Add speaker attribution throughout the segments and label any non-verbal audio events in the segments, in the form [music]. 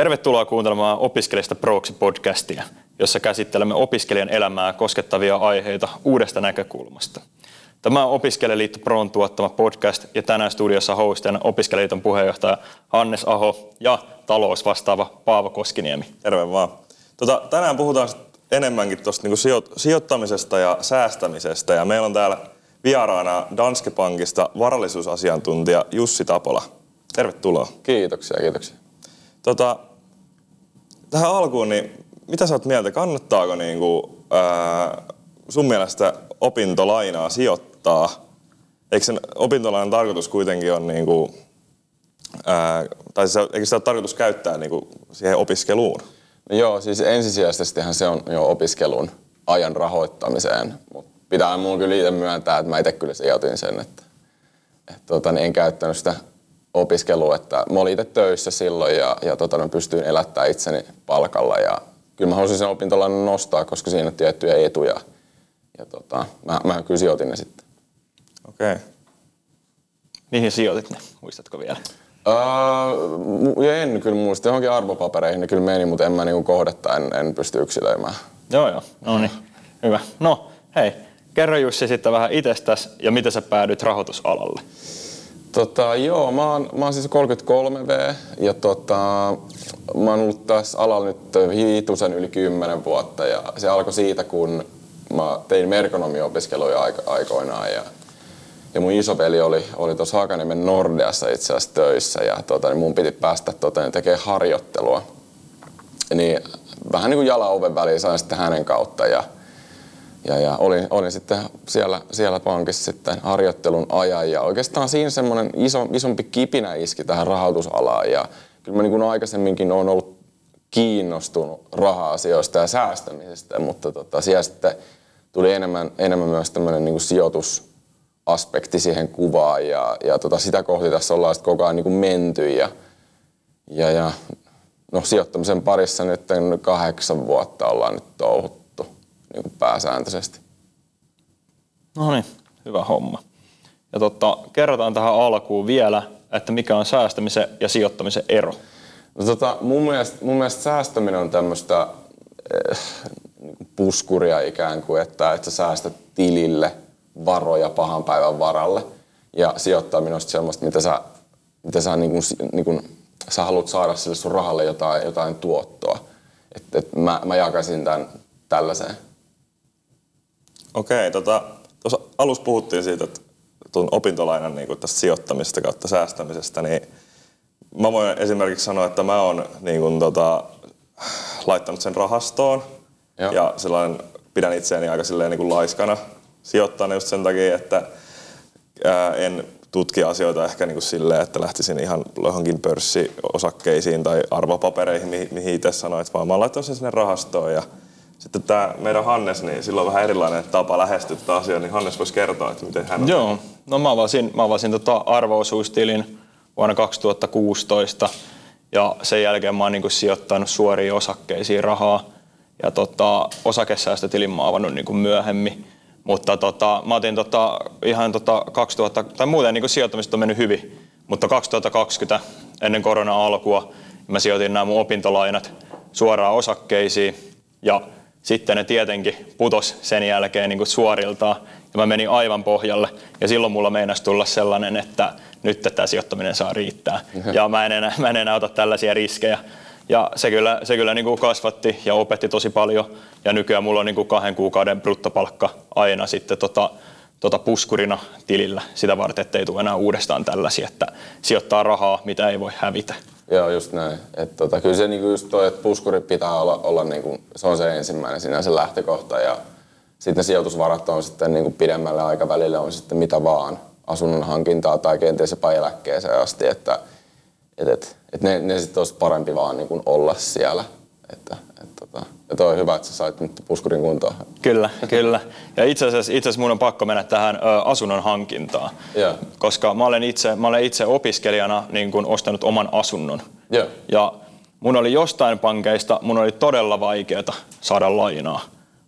Speaker 1: Tervetuloa kuuntelemaan Opiskelijasta Proksi podcastia, jossa käsittelemme opiskelijan elämää koskettavia aiheita uudesta näkökulmasta. Tämä on Opiskelijaliitto Proon tuottama podcast ja tänään studiossa hostina Opiskelijaliiton puheenjohtaja Hannes Aho ja talousvastaava Paavo Koskiniemi.
Speaker 2: Terve vaan. Tota, tänään puhutaan enemmänkin tuosta niinku sijoittamisesta ja säästämisestä ja meillä on täällä vieraana Danske Bankista varallisuusasiantuntija Jussi Tapola. Tervetuloa.
Speaker 3: Kiitoksia, kiitoksia.
Speaker 2: Tota, tähän alkuun, niin mitä sä oot mieltä, kannattaako niinku, ää, sun mielestä opintolainaa sijoittaa? Eikö sen opintolainan tarkoitus kuitenkin on niinku, ää, tai se, eikö sitä ole tarkoitus käyttää niinku siihen opiskeluun?
Speaker 3: No joo, siis ensisijaisestihan se on jo opiskelun ajan rahoittamiseen, mutta pitää mun kyllä itse myöntää, että mä itse kyllä sijoitin sen, että, että tota, niin en käyttänyt sitä opiskelua, että mä olin itse töissä silloin ja, ja tota, mä pystyin elättämään itseni palkalla ja kyllä mä haluaisin sen opintolainan nostaa, koska siinä on tiettyjä etuja ja tota, mä, mä kyllä sijoitin ne sitten.
Speaker 2: Okei. Okay.
Speaker 1: Mihin sijoitit ne? Muistatko vielä?
Speaker 3: Uh, en kyllä muista. Johonkin arvopapereihin ne kyllä meni, mutta en mä niinku kohdetta en, en pysty yksilöimään.
Speaker 1: Joo, joo. No niin. Hyvä. No, hei. Kerro Jussi sitten vähän itsestäsi ja miten sä päädyit rahoitusalalle?
Speaker 3: Tota, joo, mä oon, mä oon siis 33V ja tota, mä oon ollut tässä alalla nyt hiitusen yli 10 vuotta ja se alkoi siitä, kun mä tein merkonomiopiskeluja aikoinaan ja, ja mun isoveli oli, oli tuossa Hakaniemen Nordeassa itse asiassa töissä ja tota, niin mun piti päästä tota, niin tekemään harjoittelua. Niin vähän niin kuin jala oven väliin sain sitten hänen kautta ja, ja, ja olin, olin sitten siellä, siellä pankissa sitten harjoittelun ajan. Ja oikeastaan siinä semmoinen iso, isompi kipinä iski tähän rahoitusalaan. Ja kyllä mä niin kuin aikaisemminkin olen ollut kiinnostunut raha-asioista ja säästämisestä, mutta tota, siellä sitten tuli enemmän, enemmän myös tämmöinen niin kuin sijoitusaspekti siihen kuvaan. Ja, ja tota, sitä kohti tässä ollaan sitten koko ajan niin kuin menty. Ja, ja, ja no, sijoittamisen parissa nyt kahdeksan vuotta ollaan nyt touhuttu niin kuin pääsääntöisesti.
Speaker 1: No niin, hyvä homma. Ja totta, kerrotaan tähän alkuun vielä, että mikä on säästämisen ja sijoittamisen ero.
Speaker 3: No tota, mun, mielestä, mun mielestä säästäminen on tämmöistä eh, puskuria ikään kuin, että, että sä säästät tilille varoja pahan päivän varalle. Ja sijoittaminen on semmoista, mitä sä, mitä sä, niin kuin, niin kuin, sä haluat saada sille sun rahalle jotain, jotain tuottoa. Et, et mä, mä jakaisin tämän tällaiseen.
Speaker 2: Okei, tota, tuossa alussa puhuttiin siitä, että tuon opintolainan niin tästä sijoittamista kautta säästämisestä, niin mä voin esimerkiksi sanoa, että mä oon niin kuin, tota, laittanut sen rahastoon Joo. ja sellainen, pidän itseäni aika silleen, niin kuin laiskana sijoittaa just sen takia, että ää, en tutki asioita ehkä niin kuin silleen, että lähtisin ihan johonkin pörssiosakkeisiin tai arvopapereihin, mihin itse sanoit, vaan mä oon laittanut sen sinne rahastoon ja sitten tämä meidän Hannes, niin sillä on vähän erilainen tapa lähestyä tätä asiaa, niin Hannes voisi kertoa, että miten hän on.
Speaker 1: Joo, no mä avasin, mä avasin tota arvoosuustilin vuonna 2016 ja sen jälkeen mä oon niin sijoittanut suoriin osakkeisiin rahaa ja tota, osakesäästötilin mä oon avannut niin myöhemmin. Mutta tota, mä otin tota, ihan tota 2000, tai muuten niin sijoittamista on mennyt hyvin, mutta 2020 ennen korona alkua mä sijoitin nämä mun opintolainat suoraan osakkeisiin ja sitten ne tietenkin putos sen jälkeen niin kuin suoriltaan. Ja mä menin aivan pohjalle. Ja silloin mulla meinasi tulla sellainen, että nyt tämä sijoittaminen saa riittää. Ja mä en enää, mä en enää ota tällaisia riskejä. Ja se kyllä, se kyllä niin kuin kasvatti ja opetti tosi paljon. Ja nykyään mulla on niin kuin kahden kuukauden bruttopalkka aina sitten tota, tota puskurina tilillä. Sitä varten, ettei tule enää uudestaan tällaisia, että sijoittaa rahaa, mitä ei voi hävitä.
Speaker 3: Joo, just näin. Et tota, kyllä se niinku just toi, että puskuri pitää olla, olla niinku, se on se ensimmäinen sinänsä lähtökohta ja sitten sijoitusvarat on sitten niinku pidemmälle aikavälille on sitten mitä vaan, asunnon hankintaa tai kenties jopa eläkkeeseen asti, että et, et, et ne, ne sitten olisi parempi vaan niinku olla siellä. Että, et, tota, ja toi on hyvä, että sä sait nyt puskurin kuntoon.
Speaker 1: Kyllä, kyllä. Ja itse asiassa, itse asiassa mun on pakko mennä tähän ö, asunnon hankintaan.
Speaker 3: Yeah.
Speaker 1: Koska mä olen itse, mä olen itse opiskelijana niin kun ostanut oman asunnon.
Speaker 3: Yeah.
Speaker 1: Ja mun oli jostain pankeista, mun oli todella vaikeaa saada lainaa.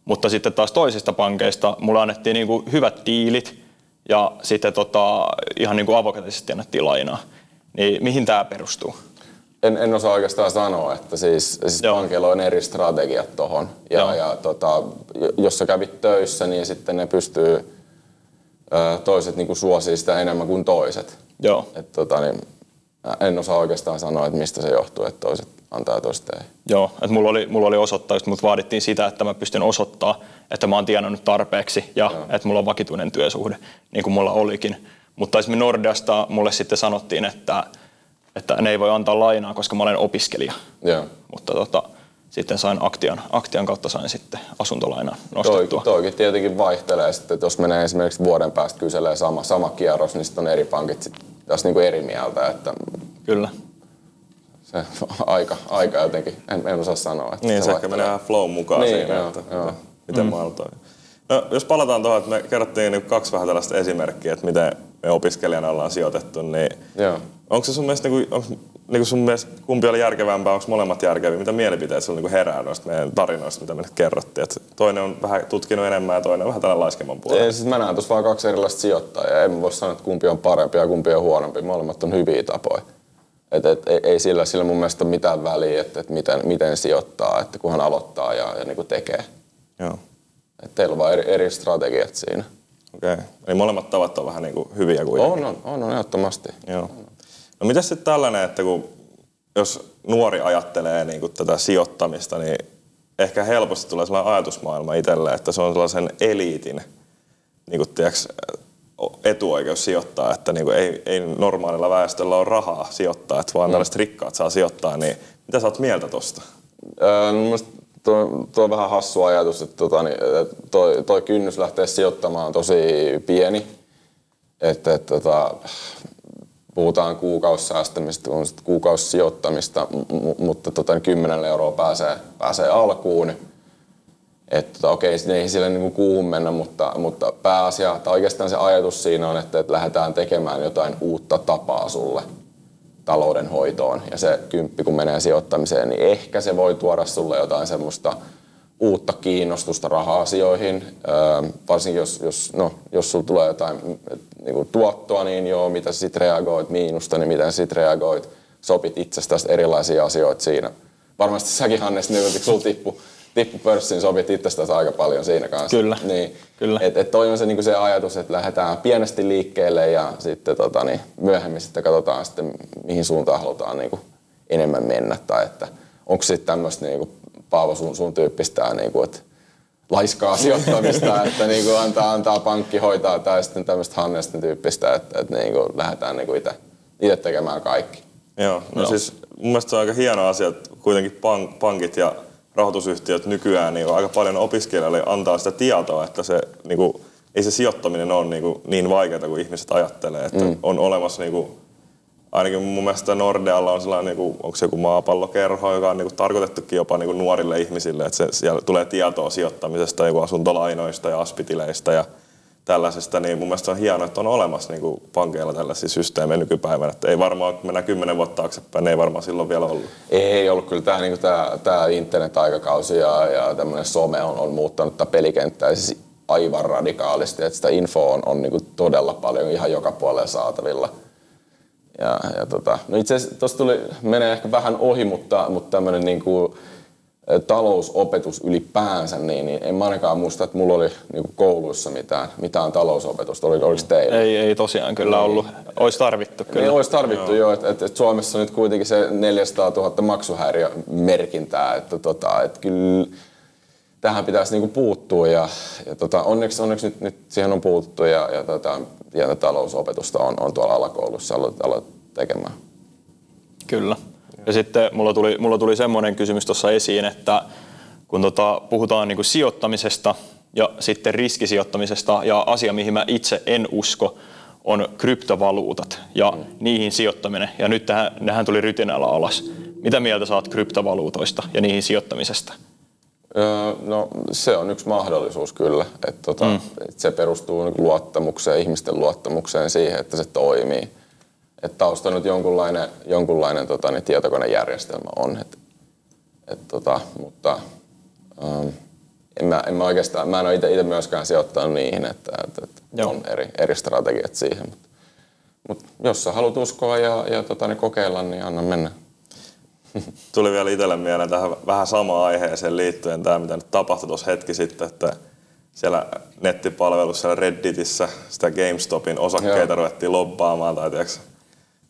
Speaker 1: Mutta sitten taas toisista pankeista mulla annettiin niin kuin hyvät diilit ja sitten tota, ihan niin kuin avokätisesti annettiin lainaa. Niin mihin tämä perustuu?
Speaker 3: En, en osaa oikeastaan sanoa, että siis, siis
Speaker 1: Joo.
Speaker 3: pankeilla on eri strategiat tohon.
Speaker 1: Joo.
Speaker 3: Ja, ja tota, jos sä kävit töissä, niin sitten ne pystyy, ö, toiset niin suosii sitä enemmän kuin toiset.
Speaker 1: Joo.
Speaker 3: Et, tota, niin, en osaa oikeastaan sanoa, että mistä se johtuu, että toiset antaa ja toiset ei.
Speaker 1: Joo, että mulla oli, mulla oli osoittaa, just mut vaadittiin sitä, että mä pystyn osoittaa, että mä oon tienannut tarpeeksi ja
Speaker 3: Joo.
Speaker 1: että mulla on vakituinen työsuhde, niin kuin mulla olikin. Mutta esimerkiksi Nordeasta mulle sitten sanottiin, että, että ne ei voi antaa lainaa, koska mä olen opiskelija.
Speaker 3: Joo.
Speaker 1: Mutta tota, sitten sain Aktian, Aktian kautta sain sitten asuntolainaa
Speaker 3: Toi,
Speaker 1: nostettua.
Speaker 3: toikin tietenkin vaihtelee sitten, että jos menee esimerkiksi vuoden päästä kyselee sama, sama kierros, niin sitten on eri pankit sit taas niinku eri mieltä, että
Speaker 1: Kyllä.
Speaker 3: se [laughs] aika, aika jotenkin, en, en osaa sanoa. Että
Speaker 2: Niin, se, ehkä
Speaker 3: vaihtelee.
Speaker 2: menee vähän flow mukaan
Speaker 3: Niin,
Speaker 2: siinä,
Speaker 3: joo,
Speaker 2: että,
Speaker 3: joo.
Speaker 2: että miten mm. maailma toimii. No, jos palataan tuohon, että me kerrottiin niin kaksi vähän tällaista esimerkkiä, että miten me opiskelijana ollaan sijoitettu, niin
Speaker 3: Joo.
Speaker 2: onko se sun mielestä, niin kuin, onko, niin kuin sun mielestä kumpi oli järkevämpää, onko molemmat järkeviä? Mitä mielipiteet sulla niin kuin herää noista meidän tarinoista, mitä me nyt kerrottiin? Että toinen on vähän tutkinut enemmän ja toinen on vähän tällainen laiskemman puolella.
Speaker 3: Ei, siis mä näen tuossa vaan kaksi erilaista sijoittajaa. En voi sanoa, että kumpi on parempi ja kumpi on huonompi. Molemmat on hyviä tapoja. Et, et, ei, ei sillä, sillä mun mielestä mitään väliä, että et miten, miten sijoittaa, että kunhan aloittaa ja, ja niin tekee.
Speaker 2: Joo.
Speaker 3: Et teillä on vaan eri, eri strategiat siinä.
Speaker 2: Okei. Okay. Eli molemmat tavat on vähän niin kuin hyviä kuitenkin.
Speaker 3: On, on, on, on ehdottomasti.
Speaker 2: Joo. No mitäs sitten tällainen, että kun, jos nuori ajattelee niin kuin tätä sijoittamista, niin ehkä helposti tulee sellainen ajatusmaailma itselle, että se on sellaisen eliitin niin kuin, tiiäks, etuoikeus sijoittaa, että niin kuin ei, ei normaalilla väestöllä ole rahaa sijoittaa, että vaan tällaiset rikkaat saa sijoittaa, niin mitä sä oot mieltä tosta?
Speaker 3: Öö, tuo, tuo on vähän hassu ajatus, että tota, niin, toi, toi kynnys lähteä sijoittamaan on tosi pieni. Että, että tota, puhutaan kuukausisäästämistä, on sit kuukausisijoittamista, m- mutta tota, niin 10 euroa pääsee, pääsee alkuun. Että tota, okei, okay, ei sille niin kuuhun mennä, mutta, mutta pääasia, tai oikeastaan se ajatus siinä on, että, että lähdetään tekemään jotain uutta tapaa sulle taloudenhoitoon. Ja se kymppi, kun menee sijoittamiseen, niin ehkä se voi tuoda sulle jotain semmoista uutta kiinnostusta raha-asioihin. Öö, varsinkin jos, jos, no, jos sulla tulee jotain niin kuin tuottoa, niin joo, mitä sä sit reagoit, miinusta, niin miten sä sit reagoit. Sopit itsestäsi erilaisia asioita siinä. Varmasti säkin Hannes, niin kun sulla tippu, tippu pörssiin, sopit itsestäsi aika paljon siinä kanssa.
Speaker 1: Kyllä,
Speaker 3: Niin,
Speaker 1: kyllä.
Speaker 3: Et, et toi on se, niin se ajatus, että lähdetään pienesti liikkeelle ja sitten tota, niin myöhemmin sitten katsotaan sitten, mihin suuntaan halutaan niin enemmän mennä. Tai että onko sitten tämmöistä niin Paavo sun, sun tyyppistä, niin kuin, että laiskaa sijoittamista, [laughs] että niin kuin antaa, antaa pankki hoitaa tai sitten tämmöistä Hannesten tyyppistä, että, että niin kuin lähdetään niin itse tekemään kaikki.
Speaker 2: Joo, no
Speaker 1: Joo.
Speaker 2: siis mun mielestä se on aika hieno asia, että kuitenkin pank, pankit ja rahoitusyhtiöt nykyään niin aika paljon opiskelijoille antaa sitä tietoa, että se, niin kuin, ei se sijoittaminen ole niin, kuin, niin vaikeaa kuin ihmiset ajattelee. Että mm. on olemassa, niin kuin, ainakin mun mielestä Nordealla on sellainen, niin kuin, onko se joku maapallokerho, joka on niin kuin, tarkoitettukin jopa niin kuin, nuorille ihmisille, että se, siellä tulee tietoa sijoittamisesta, joku asuntolainoista ja aspitileistä ja tällaisesta, niin mun mielestä on hienoa, että on olemassa niin kuin pankeilla tällaisia systeemejä nykypäivänä. Että ei varmaan, kun mennään kymmenen vuotta taaksepäin, niin ei varmaan silloin vielä ollut.
Speaker 3: Ei ollut kyllä tämä niinku tää, tää internet-aikakausi ja, ja tämmöinen some on, on muuttanut tätä pelikenttää siis aivan radikaalisti, että sitä infoa on, on niinku todella paljon ihan joka puolella saatavilla. Ja, ja tota, no itse asiassa tuossa tuli, menee ehkä vähän ohi, mutta, mutta tämmöinen niinku, ä, talousopetus ylipäänsä, niin, niin en mä ainakaan muista, että mulla oli niinku kouluissa mitään, mitään talousopetusta. Oli, oliko teillä?
Speaker 1: Ei, ei tosiaan kyllä ollut. Olisi tarvittu kyllä.
Speaker 3: Niin olisi tarvittu jo, että et, et Suomessa nyt kuitenkin se 400 000 maksuhäiriömerkintää, että tota, et kyllä tähän pitäisi niinku puuttua ja, ja tota, onneksi, onneksi nyt, nyt siihen on puututtu ja, ja, tota, ja talousopetusta on, on tuolla alakoulussa aloitettu aloit tekemään.
Speaker 1: Kyllä. Ja sitten mulla tuli, mulla tuli semmoinen kysymys tuossa esiin, että kun tota, puhutaan niin sijoittamisesta ja sitten riskisijoittamisesta ja asia, mihin mä itse en usko, on kryptovaluutat ja mm. niihin sijoittaminen. Ja nyt tähän, nehän tuli rytinällä alas. Mitä mieltä saat kryptovaluutoista ja niihin sijoittamisesta?
Speaker 3: Öö, No se on yksi mahdollisuus kyllä, että tota, mm. et se perustuu niinku luottamukseen, ihmisten luottamukseen siihen, että se toimii. Et tausta nyt jonkunlainen, jonkunlainen tota, niin tietokonejärjestelmä on, et, et, tota, mutta ähm, en, mä, en mä oikeastaan, mä en ole itse myöskään sijoittanut niihin, että, että, että
Speaker 1: Joo.
Speaker 3: on eri, eri strategiat siihen. Mutta mut jos sä haluat uskoa ja, ja tota, niin kokeilla, niin anna mennä. [laughs]
Speaker 2: Tuli vielä itselle mieleen tähän vähän samaan aiheeseen liittyen tämä, mitä nyt tapahtui tuossa hetki sitten, että siellä nettipalvelussa siellä Redditissä sitä GameStopin osakkeita
Speaker 3: Joo.
Speaker 2: ruvettiin lobbaamaan tai tiiäks,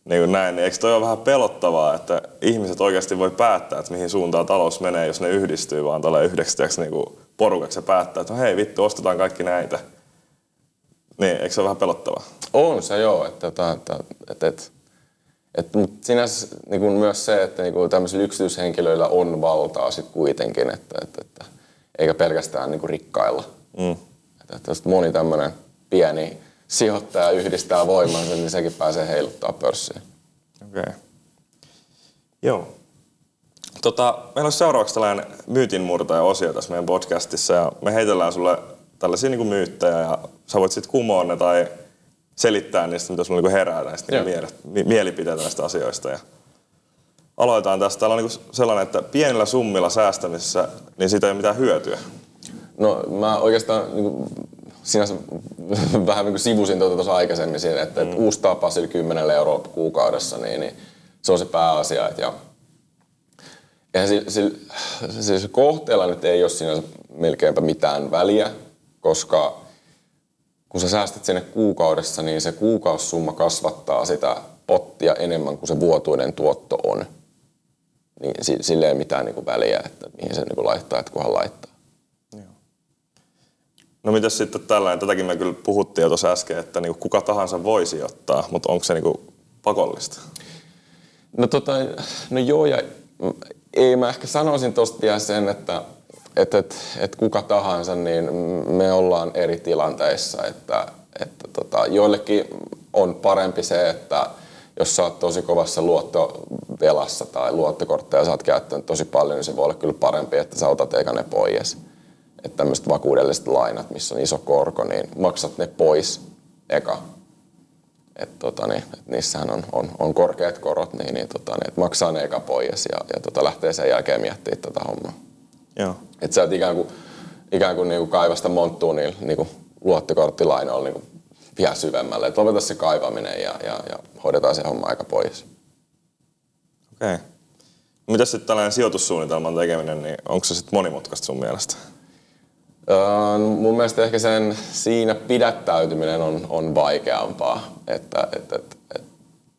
Speaker 2: niin kuin näin, niin eikö toi ole vähän pelottavaa, että ihmiset oikeasti voi päättää, että mihin suuntaan talous menee, jos ne yhdistyy vaan tällä yhdeksi niin kuin porukaksi ja päättää, että no hei vittu, ostetaan kaikki näitä. Niin, eikö se ole vähän pelottavaa?
Speaker 3: On se joo, että, että, että, että, että, että mutta sinänsä niin kuin myös se, että niin kuin tämmöisillä yksityishenkilöillä on valtaa sit kuitenkin, että, että, että, eikä pelkästään niin kuin rikkailla.
Speaker 2: Mm.
Speaker 3: Että, että moni tämmöinen pieni sijoittaja yhdistää voimansa, niin sekin pääsee heiluttaa pörssiin.
Speaker 2: Okei. Okay. Joo. Tota, meillä on seuraavaksi tällainen myytinmurtaja-osio tässä meidän podcastissa ja me heitellään sulle tällaisia niin myyttejä ja sä voit sitten kumoa ne tai selittää niistä, mitä sulla niin herää näistä niin
Speaker 3: Joo.
Speaker 2: miele- mi- mielipiteitä näistä asioista. Ja aloitetaan tästä. Täällä on niin sellainen, että pienillä summilla säästämisessä, niin siitä ei ole mitään hyötyä.
Speaker 3: No mä oikeastaan niin kuin, sinänsä [laughs] vähän niin kuin sivusin tuota tuossa aikaisemmin siinä, että, mm. että uusi tapa sillä 10 euroa kuukaudessa, niin, niin se on se pääasia. Et, ja eihän sillä, sillä, siis kohteella nyt ei ole sinänsä melkeinpä mitään väliä, koska kun sä säästät sinne kuukaudessa, niin se kuukausisumma kasvattaa sitä pottia enemmän kuin se vuotuinen tuotto on. Niin si- sillä ei mitään niin kuin väliä, että mihin se niin kuin laittaa, että kunhan laittaa.
Speaker 2: No mitäs sitten tällainen, tätäkin me kyllä puhuttiin jo tuossa äsken, että niin kuka tahansa voi sijoittaa, mutta onko se niin pakollista?
Speaker 3: No, tota, no joo ja ei mä ehkä sanoisin tosta vielä sen, että et, et, et kuka tahansa, niin me ollaan eri tilanteissa. Että, että tota, joillekin on parempi se, että jos sä oot tosi kovassa luottovelassa tai luottokortteja sä oot käyttänyt tosi paljon, niin se voi olla kyllä parempi, että sä otat eka ne pois. Että tämmöiset vakuudelliset lainat, missä on iso korko, niin maksat ne pois eka et tota, niin, et niissähän on, on, on, korkeat korot, niin, niin, tota, niin, et maksaa ne eka pois ja, ja tota, lähtee sen jälkeen miettimään tätä hommaa.
Speaker 2: Joo.
Speaker 3: Et sä et ikään kuin, ikään kuin, niinku kaivasta monttua niin, niinku luottokorttilainoilla niinku vielä syvemmälle. Et lopeta se kaivaminen ja, ja, ja hoidetaan se homma aika pois.
Speaker 2: Okei. Okay. Mitäs sitten tällainen sijoitussuunnitelman tekeminen, niin onko se sitten monimutkaista sun mielestä?
Speaker 3: Öö, mun mielestä ehkä sen siinä pidättäytyminen on, on vaikeampaa. Että, et, et, et,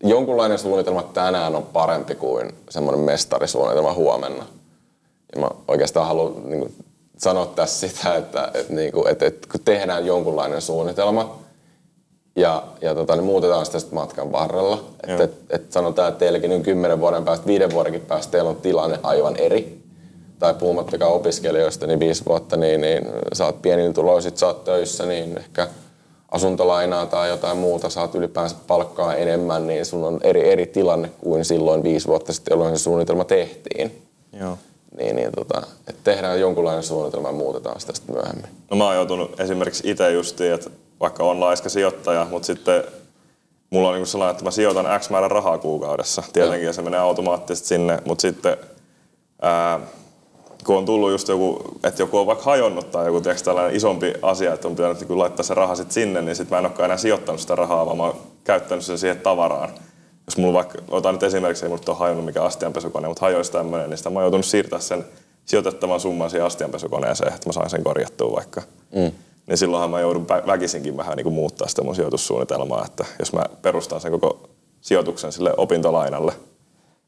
Speaker 3: jonkunlainen suunnitelma tänään on parempi kuin semmoinen mestarisuunnitelma huomenna. Ja mä oikeastaan haluan niin kuin, sanoa tässä sitä, että, että, niin kuin, että, että kun tehdään jonkunlainen suunnitelma ja, ja tota, niin muutetaan sitä sitten matkan varrella. Että, et, et sanotaan, että teilläkin niin kymmenen vuoden päästä, viiden vuodenkin päästä teillä on tilanne aivan eri tai puhumattakaan opiskelijoista, niin viisi vuotta, niin, niin saat pienillä tuloilla, sit saat töissä, niin ehkä asuntolainaa tai jotain muuta, saat ylipäänsä palkkaa enemmän, niin sun on eri, eri tilanne kuin silloin viisi vuotta sitten, jolloin se suunnitelma tehtiin.
Speaker 2: Joo.
Speaker 3: Niin, niin tota, että tehdään jonkunlainen suunnitelma ja muutetaan sitä sitten myöhemmin.
Speaker 2: No mä oon joutunut esimerkiksi itse justiin, että vaikka on laiska sijoittaja, mutta sitten mulla on niinku sellainen, että mä sijoitan X määrän rahaa kuukaudessa. Tietenkin ja se menee automaattisesti sinne, mutta sitten ää, kun on tullut just joku, että joku on vaikka hajonnut tai joku tiiäks, tällainen isompi asia, että on pitänyt niinku laittaa se raha sit sinne, niin sitten mä en olekaan enää sijoittanut sitä rahaa, vaan mä oon käyttänyt sen siihen tavaraan. Jos mulla vaikka, otan nyt esimerkiksi, ei mulla ole hajonnut mikä astianpesukone, mutta hajoisi tämmöinen, niin sitä mä oon joutunut siirtää sen sijoitettavan summan siihen astianpesukoneeseen, että mä sain sen korjattua vaikka. Mm. Niin silloinhan mä joudun vä- väkisinkin vähän niin kuin muuttaa sitä mun sijoitussuunnitelmaa, että jos mä perustan sen koko sijoituksen sille opintolainalle,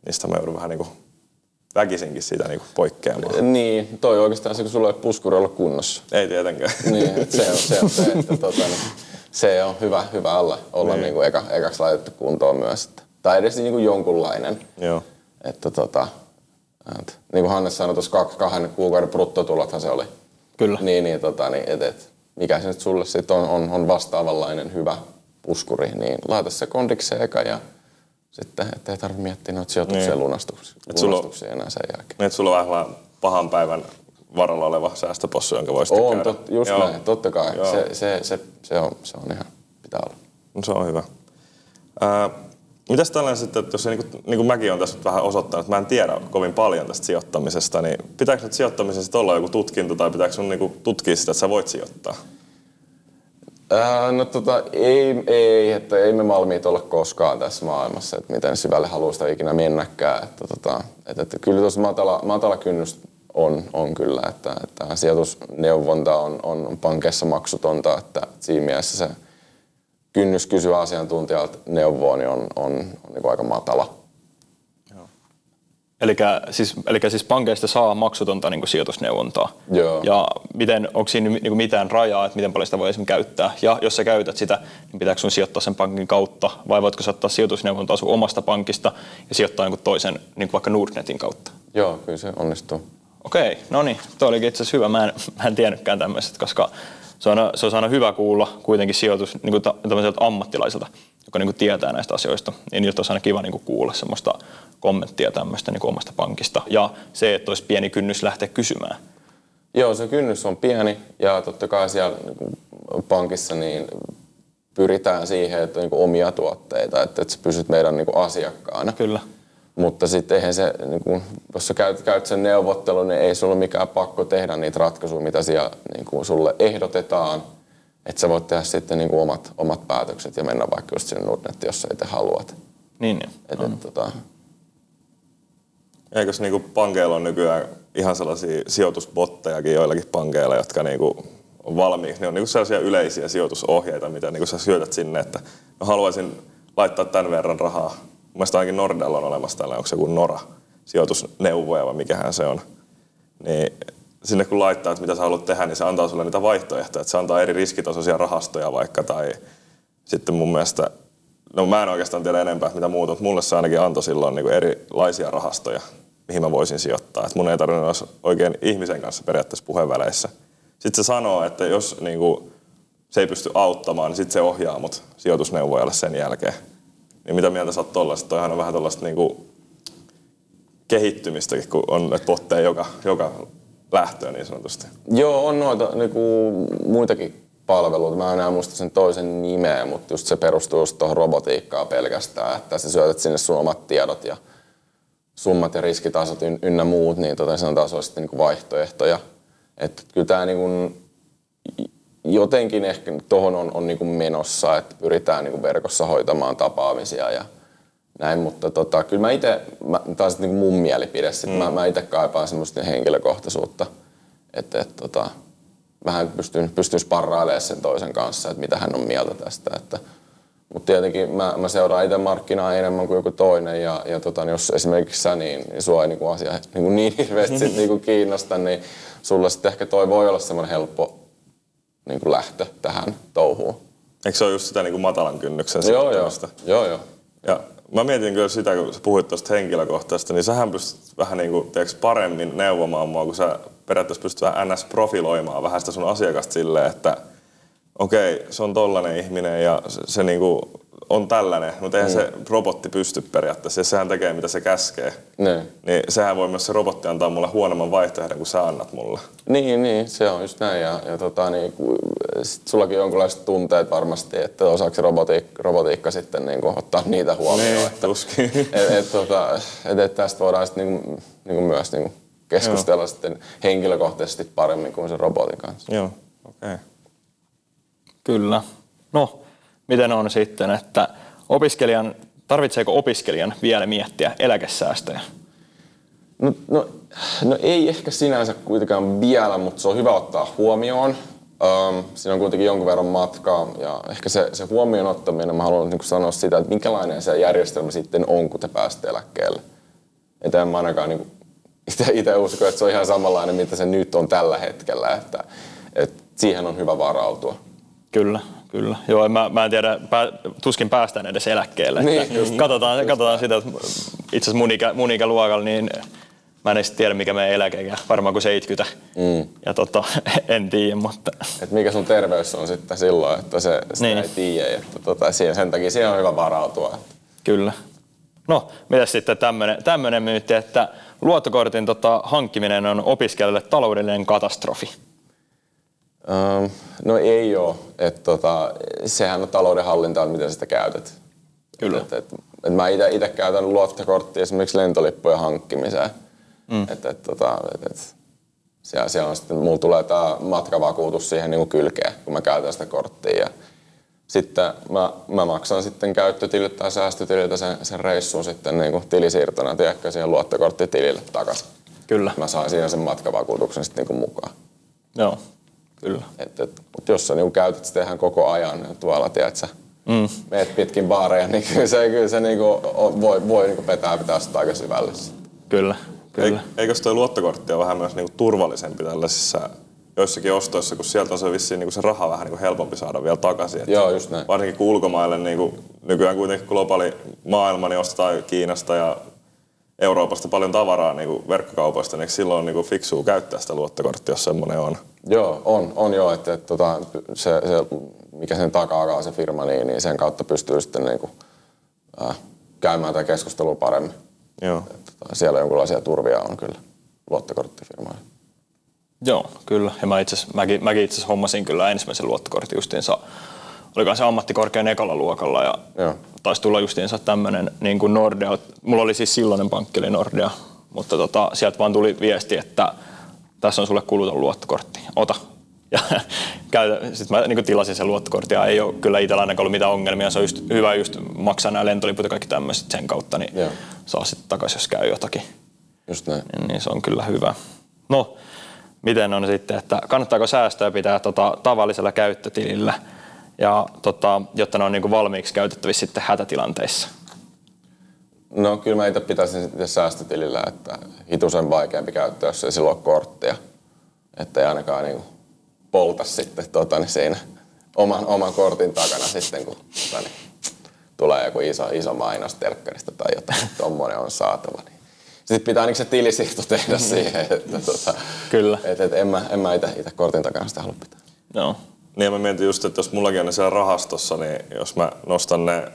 Speaker 2: niin sitä mä joudun vähän niin kuin väkisinkin siitä niin kuin poikkeamaan.
Speaker 3: Niin, toi oikeastaan se, kun sulla ei ole puskuri olla kunnossa.
Speaker 2: Ei tietenkään.
Speaker 3: Niin, et se on se, on se että tota, niin, se on hyvä, hyvä olla, olla
Speaker 2: Niin.
Speaker 3: niin. Niin eka, ekaksi laitettu kuntoon myös. Että, tai edes niin kuin jonkunlainen.
Speaker 2: Joo.
Speaker 3: Että tota, et, niin kuin Hannes sanoi tuossa kahden kuukauden bruttotulothan se oli.
Speaker 1: Kyllä.
Speaker 3: Niin, niin, tota, niin et, et, mikä se nyt sulle sitten on, on, on vastaavanlainen hyvä puskuri, niin laita se kondikseen eka ja sitten, ettei tarvitse miettiä noita sijoituksia
Speaker 2: Niin.
Speaker 3: lunastuksia,
Speaker 2: Et sulla
Speaker 3: lunastuksia enää sen jälkeen.
Speaker 2: Niin, että sulla on vähän pahan päivän varalla oleva säästöpossu, jonka voisi
Speaker 3: On,
Speaker 2: käydä.
Speaker 3: tot, just
Speaker 2: Joo.
Speaker 3: näin, totta kai.
Speaker 2: Joo.
Speaker 3: Se, se, se, se, on, se on ihan, pitää olla.
Speaker 2: No, se on hyvä. Ää, mitäs tällainen sitten, että jos se, niin kuin, niin kuin mäkin olen tässä vähän osoittanut, että mä en tiedä kovin paljon tästä sijoittamisesta, niin pitääkö nyt sijoittamisen sitten olla joku tutkinto tai pitääkö sun niin kuin tutkia sitä, että sä voit sijoittaa?
Speaker 3: Ää, no tota, ei, ei, että ei me valmiit olla koskaan tässä maailmassa, että miten syvälle haluaa sitä ikinä mennäkään. Että, tota, että, että kyllä tuossa matala, matala kynnys on, on kyllä, että, että sijoitusneuvonta on, on pankeissa maksutonta, että siinä mielessä se kynnys kysyä asiantuntijalta neuvoa niin on, on, on niin aika matala.
Speaker 1: Eli siis, elikkä siis pankeista saa maksutonta niin sijoitusneuvontaa.
Speaker 3: Joo.
Speaker 1: Ja miten, onko siinä niin kuin mitään rajaa, että miten paljon sitä voi esimerkiksi käyttää? Ja jos sä käytät sitä, niin pitääkö sun sijoittaa sen pankin kautta? Vai voitko sä ottaa sijoitusneuvontaa sun omasta pankista ja sijoittaa niin toisen, niin vaikka Nordnetin kautta?
Speaker 3: Joo, kyllä se onnistuu.
Speaker 1: Okei, no niin. Tuo olikin itse asiassa hyvä. Mä en, [laughs] mä en tiennytkään tämmöisestä, koska se on, se on aina hyvä kuulla kuitenkin sijoitus niin kuin ammattilaiselta, joka niin kuin tietää näistä asioista. Niin nyt olisi aina kiva niin kuin kuulla semmoista kommenttia tämmöistä niin kuin omasta pankista. Ja se, että olisi pieni kynnys lähteä kysymään.
Speaker 3: Joo, se kynnys on pieni ja totta kai siellä niin kuin pankissa niin pyritään siihen, että niin kuin omia tuotteita, että, että sä pysyt meidän niin kuin asiakkaana.
Speaker 1: Kyllä.
Speaker 3: Mutta sitten eihän se, niin kun, jos sä käyt, käyt sen neuvottelun, niin ei sulla mikään pakko tehdä niitä ratkaisuja, mitä siellä niin kun sulle ehdotetaan. Että sä voit tehdä sitten niin omat, omat päätökset ja mennä vaikka just sinne Nordnettiin, jos sä itse haluat.
Speaker 1: Niin, niin.
Speaker 3: Et, et, tota...
Speaker 2: Eikös niinku pankeilla on nykyään ihan sellaisia sijoitusbottejakin joillakin pankeilla, jotka niinku on valmiiksi. Ne on niinku sellaisia yleisiä sijoitusohjeita, mitä niinku sä syötät sinne, että mä haluaisin laittaa tämän verran rahaa mielestäni ainakin Nordella on olemassa tällä, onko se joku Nora, sijoitusneuvoja vai mikähän se on. Niin sinne kun laittaa, että mitä sä haluat tehdä, niin se antaa sulle niitä vaihtoehtoja. Että se antaa eri riskitasoisia rahastoja vaikka tai sitten mun mielestä, no mä en oikeastaan tiedä enempää, mitä muuta, mutta mulle se ainakin antoi silloin niin erilaisia rahastoja, mihin mä voisin sijoittaa. Että mun ei tarvinnut olla oikein ihmisen kanssa periaatteessa puheenväleissä. Sitten se sanoo, että jos niin kuin, se ei pysty auttamaan, niin sitten se ohjaa mut sijoitusneuvojalle sen jälkeen. Niin mitä mieltä sä oot tollaista? Toihan on vähän tollaista niinku kehittymistäkin, kun on näitä botteja joka, joka lähtöä niin sanotusti.
Speaker 3: Joo, on noita niinku, muitakin palveluita. Mä en enää muista sen toisen nimeä, mutta just se perustuu just tuohon robotiikkaan pelkästään, että sä syötät sinne sun omat tiedot ja summat ja riskitasot ynnä muut, niin tota, se on taas sitten niinku vaihtoehtoja. Että kyllä tämä niinku, jotenkin ehkä tuohon on, on niin kuin menossa, että pyritään niin kuin verkossa hoitamaan tapaamisia ja näin, mutta tota, kyllä mä itse, tämä on niin mun mielipide, sit mm. mä, mä itse kaipaan semmoista henkilökohtaisuutta, että et, tota, vähän pystyn, pystyn sparrailemaan sen toisen kanssa, että mitä hän on mieltä tästä, että mutta tietenkin mä, mä seuraan itse markkinaa enemmän kuin joku toinen ja, ja tota, niin jos esimerkiksi sä, niin, niin sua ei niin asia niin, niin hirveästi sit, [laughs] niin kiinnosta, niin sulla sitten ehkä toi voi olla semmoinen helppo niin kuin lähtö tähän touhuun.
Speaker 2: Eikö se ole just sitä niin kuin matalan kynnyksen
Speaker 3: joo, joo. joo, joo.
Speaker 2: Ja mä mietin kyllä sitä, kun sä puhuit tuosta henkilökohtaisesta, niin sähän pystyt vähän niin kuin, tiedätkö, paremmin neuvomaan mua, kun sä periaatteessa pystyt vähän NS-profiloimaan vähän sitä sun asiakasta silleen, että okei, okay, se on tollanen ihminen ja se, se niin kuin on tällainen, mutta eihän mm. se robotti pysty periaatteessa, ja sehän tekee mitä se käskee.
Speaker 3: Ne.
Speaker 2: Niin sehän voi myös se robotti antaa mulle huonomman vaihtoehdon kuin sä annat mulle.
Speaker 3: Niin, niin se on just näin. Ja, ja tota, niin, sit sullakin on jonkinlaiset tunteet varmasti, että osaako robotiikka, robotiikka sitten niin kuin, ottaa niitä huomioon.
Speaker 2: Niin,
Speaker 3: että,
Speaker 2: tuskin.
Speaker 3: Et, et, tota, et, et tästä voidaan sitten niin kuin, niin kuin myös niin kuin keskustella Joo. sitten henkilökohtaisesti paremmin kuin se robotin kanssa.
Speaker 2: Joo, okei. Okay.
Speaker 1: Kyllä. No, miten on sitten, että opiskelijan, tarvitseeko opiskelijan vielä miettiä eläkesäästöjä?
Speaker 3: No, no, no ei ehkä sinänsä kuitenkaan vielä, mutta se on hyvä ottaa huomioon. Um, siinä on kuitenkin jonkun verran matkaa ja ehkä se, se huomioon ottaminen, mä haluan niin sanoa sitä, että minkälainen se järjestelmä sitten on, kun te pääsette eläkkeelle. Että en mä ainakaan niin itse usko, että se on ihan samanlainen, mitä se nyt on tällä hetkellä, että, että siihen on hyvä varautua.
Speaker 1: Kyllä, kyllä. Joo, mä, mä en tiedä, pää, tuskin päästään edes eläkkeelle.
Speaker 3: Niin,
Speaker 1: just, katsotaan, just katsotaan sitä, että itse asiassa mun, ikä, mun ikäluokalla, niin mä en edes tiedä, mikä meidän eläkeikä, varmaan kuin 70. Mm. Ja tota, [laughs] en tiedä, mutta...
Speaker 3: Et mikä sun terveys on sitten silloin, että se, sitä niin. ei tiedä. Että tota, siihen, sen takia siihen on hyvä varautua.
Speaker 1: Kyllä. No, mitä sitten tämmöinen myytti, että luottokortin tota, hankkiminen on opiskelijalle taloudellinen katastrofi?
Speaker 3: No ei ole. Et, tota, sehän on taloudenhallinta, miten sitä käytät.
Speaker 1: Kyllä.
Speaker 3: Et, et, et mä itse käytän luottokorttia esimerkiksi lentolippujen hankkimiseen. Mm. Et, et, tota, et, et, siellä, siellä on sitten, mulla tulee tämä matkavakuutus siihen niin kylkeen, kun mä käytän sitä korttia. Ja sitten mä, mä maksan sitten käyttötililtä tai säästötililtä sen, sen reissun sitten niin kuin tilisiirtona, tiedätkö, siihen luottokorttitilille takaisin.
Speaker 1: Kyllä.
Speaker 3: Mä saan siihen sen matkavakuutuksen sitten niin kuin mukaan.
Speaker 1: Joo, kyllä.
Speaker 3: Et, et, mutta jos sä niin käytät sitä ihan koko ajan niin tuolla, tiedätkö, mm. meet pitkin baareja, [laughs] niin kyllä se, kyllä se niin kuin, voi, voi niin kuin vetää pitää sitä aika syvällessä.
Speaker 1: Kyllä, kyllä.
Speaker 2: Eikös toi luottokortti ole vähän myös niinku turvallisempi tällaisissa joissakin ostoissa, kun sieltä on se vissiin niinku se raha vähän niinku helpompi saada vielä takaisin. Että
Speaker 3: Joo, just näin.
Speaker 2: Varsinkin kun ulkomaille, niinku, nykyään kuitenkin globaali maailma, niin ostetaan Kiinasta ja Euroopasta paljon tavaraa niinku verkkokaupoista, niin silloin on niinku fiksua käyttää sitä luottokorttia, jos semmoinen on.
Speaker 3: Joo, on, on joo, että, että tota, se, se, mikä sen takaa se firma, niin, niin sen kautta pystyy sitten niin kuin, äh, käymään tätä keskustelua paremmin.
Speaker 2: Joo.
Speaker 3: Että, tota, siellä jonkinlaisia turvia on kyllä luottokorttifirmoilla.
Speaker 1: Joo, kyllä. Ja mä itse, mäkin, mäkin itse asiassa hommasin kyllä ensimmäisen luottokortin justiinsa, olikohan se ammattikorkean ekalla luokalla ja
Speaker 3: Joo.
Speaker 1: taisi tulla justiinsa tämmöinen niin kuin Nordea. Mulla oli siis silloinen pankki, eli Nordea, mutta tota, sieltä vaan tuli viesti, että tässä on sulle kuluton luottokortti, ota. [laughs] Ja sitten mä niin kuin tilasin sen luottokortin ja ei ole kyllä itsellä ainakaan ollut mitään ongelmia. Se on just hyvä just maksaa nämä lentoliput ja kaikki tämmöiset sen kautta, niin
Speaker 3: Joo.
Speaker 1: saa sitten takaisin, jos käy jotakin.
Speaker 3: Just näin.
Speaker 1: Niin, niin se on kyllä hyvä. No, miten on sitten, että kannattaako säästöä pitää tota, tavallisella käyttötilillä, ja, tota, jotta ne on niinku valmiiksi käytettävissä sitten hätätilanteissa?
Speaker 3: No kyllä mä itse pitäisin sitten säästötilillä, että hitusen vaikeampi käyttää, jos ei silloin ole korttia. Että ei ainakaan niin polta sitten tota, niin siinä oman, oman kortin takana sitten, kun tota, niin, tulee joku iso, iso mainos telkkarista tai jotain, että [laughs] tommonen on saatava. Niin. Sitten pitää ainakin se tilisiirto tehdä siihen, että tota,
Speaker 1: Kyllä.
Speaker 3: et, et en mä, en mä itse, kortin takana sitä halua pitää.
Speaker 1: Joo.
Speaker 2: Niin mä mietin just, että jos mullakin on ne siellä rahastossa, niin jos mä nostan ne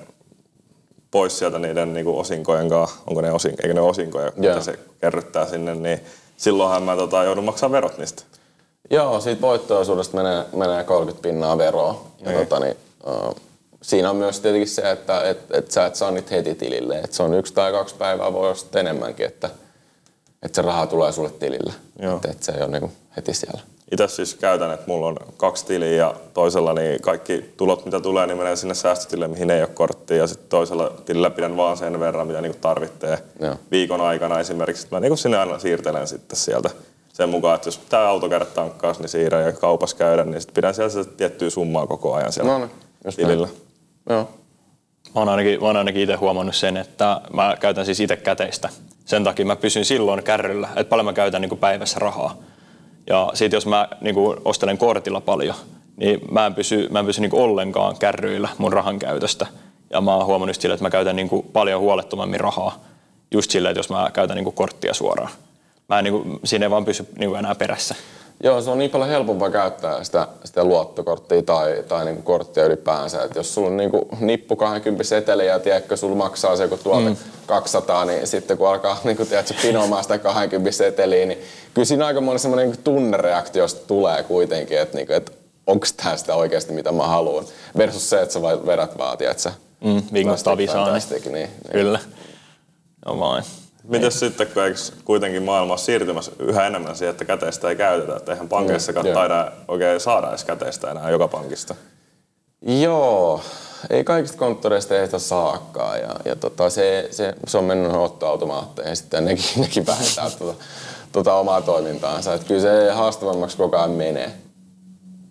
Speaker 2: pois sieltä niiden niin osinkojen kanssa, onko ne osin, eikö ne osinkoja,
Speaker 3: Joo.
Speaker 2: mitä se kerryttää sinne, niin silloinhan mä tota, joudun maksamaan verot niistä.
Speaker 3: Joo, siitä voittoisuudesta menee, menee 30 pinnaa veroa. Ja
Speaker 2: Niin.
Speaker 3: tota, niin, uh, siinä on myös tietenkin se, että et, et sä et saa niitä heti tilille. Et se on yksi tai kaksi päivää, voi olla enemmänkin, että et se raha tulee sulle tilille.
Speaker 2: Joo.
Speaker 3: Et, et se ei ole niinku heti siellä.
Speaker 2: Itse siis käytän, että mulla on kaksi tiliä ja toisella niin kaikki tulot, mitä tulee, niin menee sinne säästötilille, mihin ei ole korttia. Ja sitten toisella tilillä pidän vaan sen verran, mitä niinku tarvitsee
Speaker 3: Joo.
Speaker 2: viikon aikana esimerkiksi. Mä niinku sinne aina siirtelen sitten sieltä sen mukaan, että jos pitää auto käydä tankkaas, niin siirrän ja kaupassa käydä, niin sitten pidän siellä sitä tiettyä summaa koko ajan siellä
Speaker 3: No niin, just
Speaker 2: tilillä.
Speaker 3: Joo.
Speaker 1: Mä oon ainakin, mä oon ainakin itse huomannut sen, että mä käytän siis itse käteistä. Sen takia mä pysyn silloin kärryllä, että paljon mä käytän niin kuin päivässä rahaa. Ja sitten jos mä niin kuin ostelen kortilla paljon, niin mä en pysy, mä en pysy niin kuin ollenkaan kärryillä mun rahan käytöstä. Ja mä oon huomannut sille, että mä käytän niin kuin paljon huolettomammin rahaa. Just silleen, että jos mä käytän niin kuin korttia suoraan. Mä en, niin kuin, siinä ei vaan pysy niin kuin enää perässä.
Speaker 3: Joo, se on niin paljon helpompaa käyttää sitä, sitä luottokorttia tai, tai niinku korttia ylipäänsä. Et jos sulla on niinku nippu 20 seteliä ja tiedätkö, sulla maksaa se joku tuote mm. 200, niin sitten kun alkaa [laughs] niinku, tiedätkö, pinoamaan sitä 20 seteliä, niin kyllä siinä aika moni semmoinen niinku tunnereaktio tulee kuitenkin, että niinku, et onko tämä sitä oikeasti mitä mä haluan. Versus se, että sä vedät vaan, tiedätkö,
Speaker 1: Mm,
Speaker 3: fantastic, niin, niin.
Speaker 1: Kyllä. No vain.
Speaker 2: Mites sitten, kun eikö kuitenkin maailma on siirtymässä yhä enemmän siihen, että käteistä ei käytetä, että eihän pankeissakaan
Speaker 3: joo.
Speaker 2: taida oikein saada edes käteistä enää joka pankista.
Speaker 3: Joo, ei kaikista konttoreista ei sitä saakkaan ja, ja tota, se, se, se, on mennyt ottoautomaatteihin sitten nekin, [laughs] nekin vähentää tuota, tuota omaa toimintaansa. Et kyllä se haastavammaksi koko ajan menee.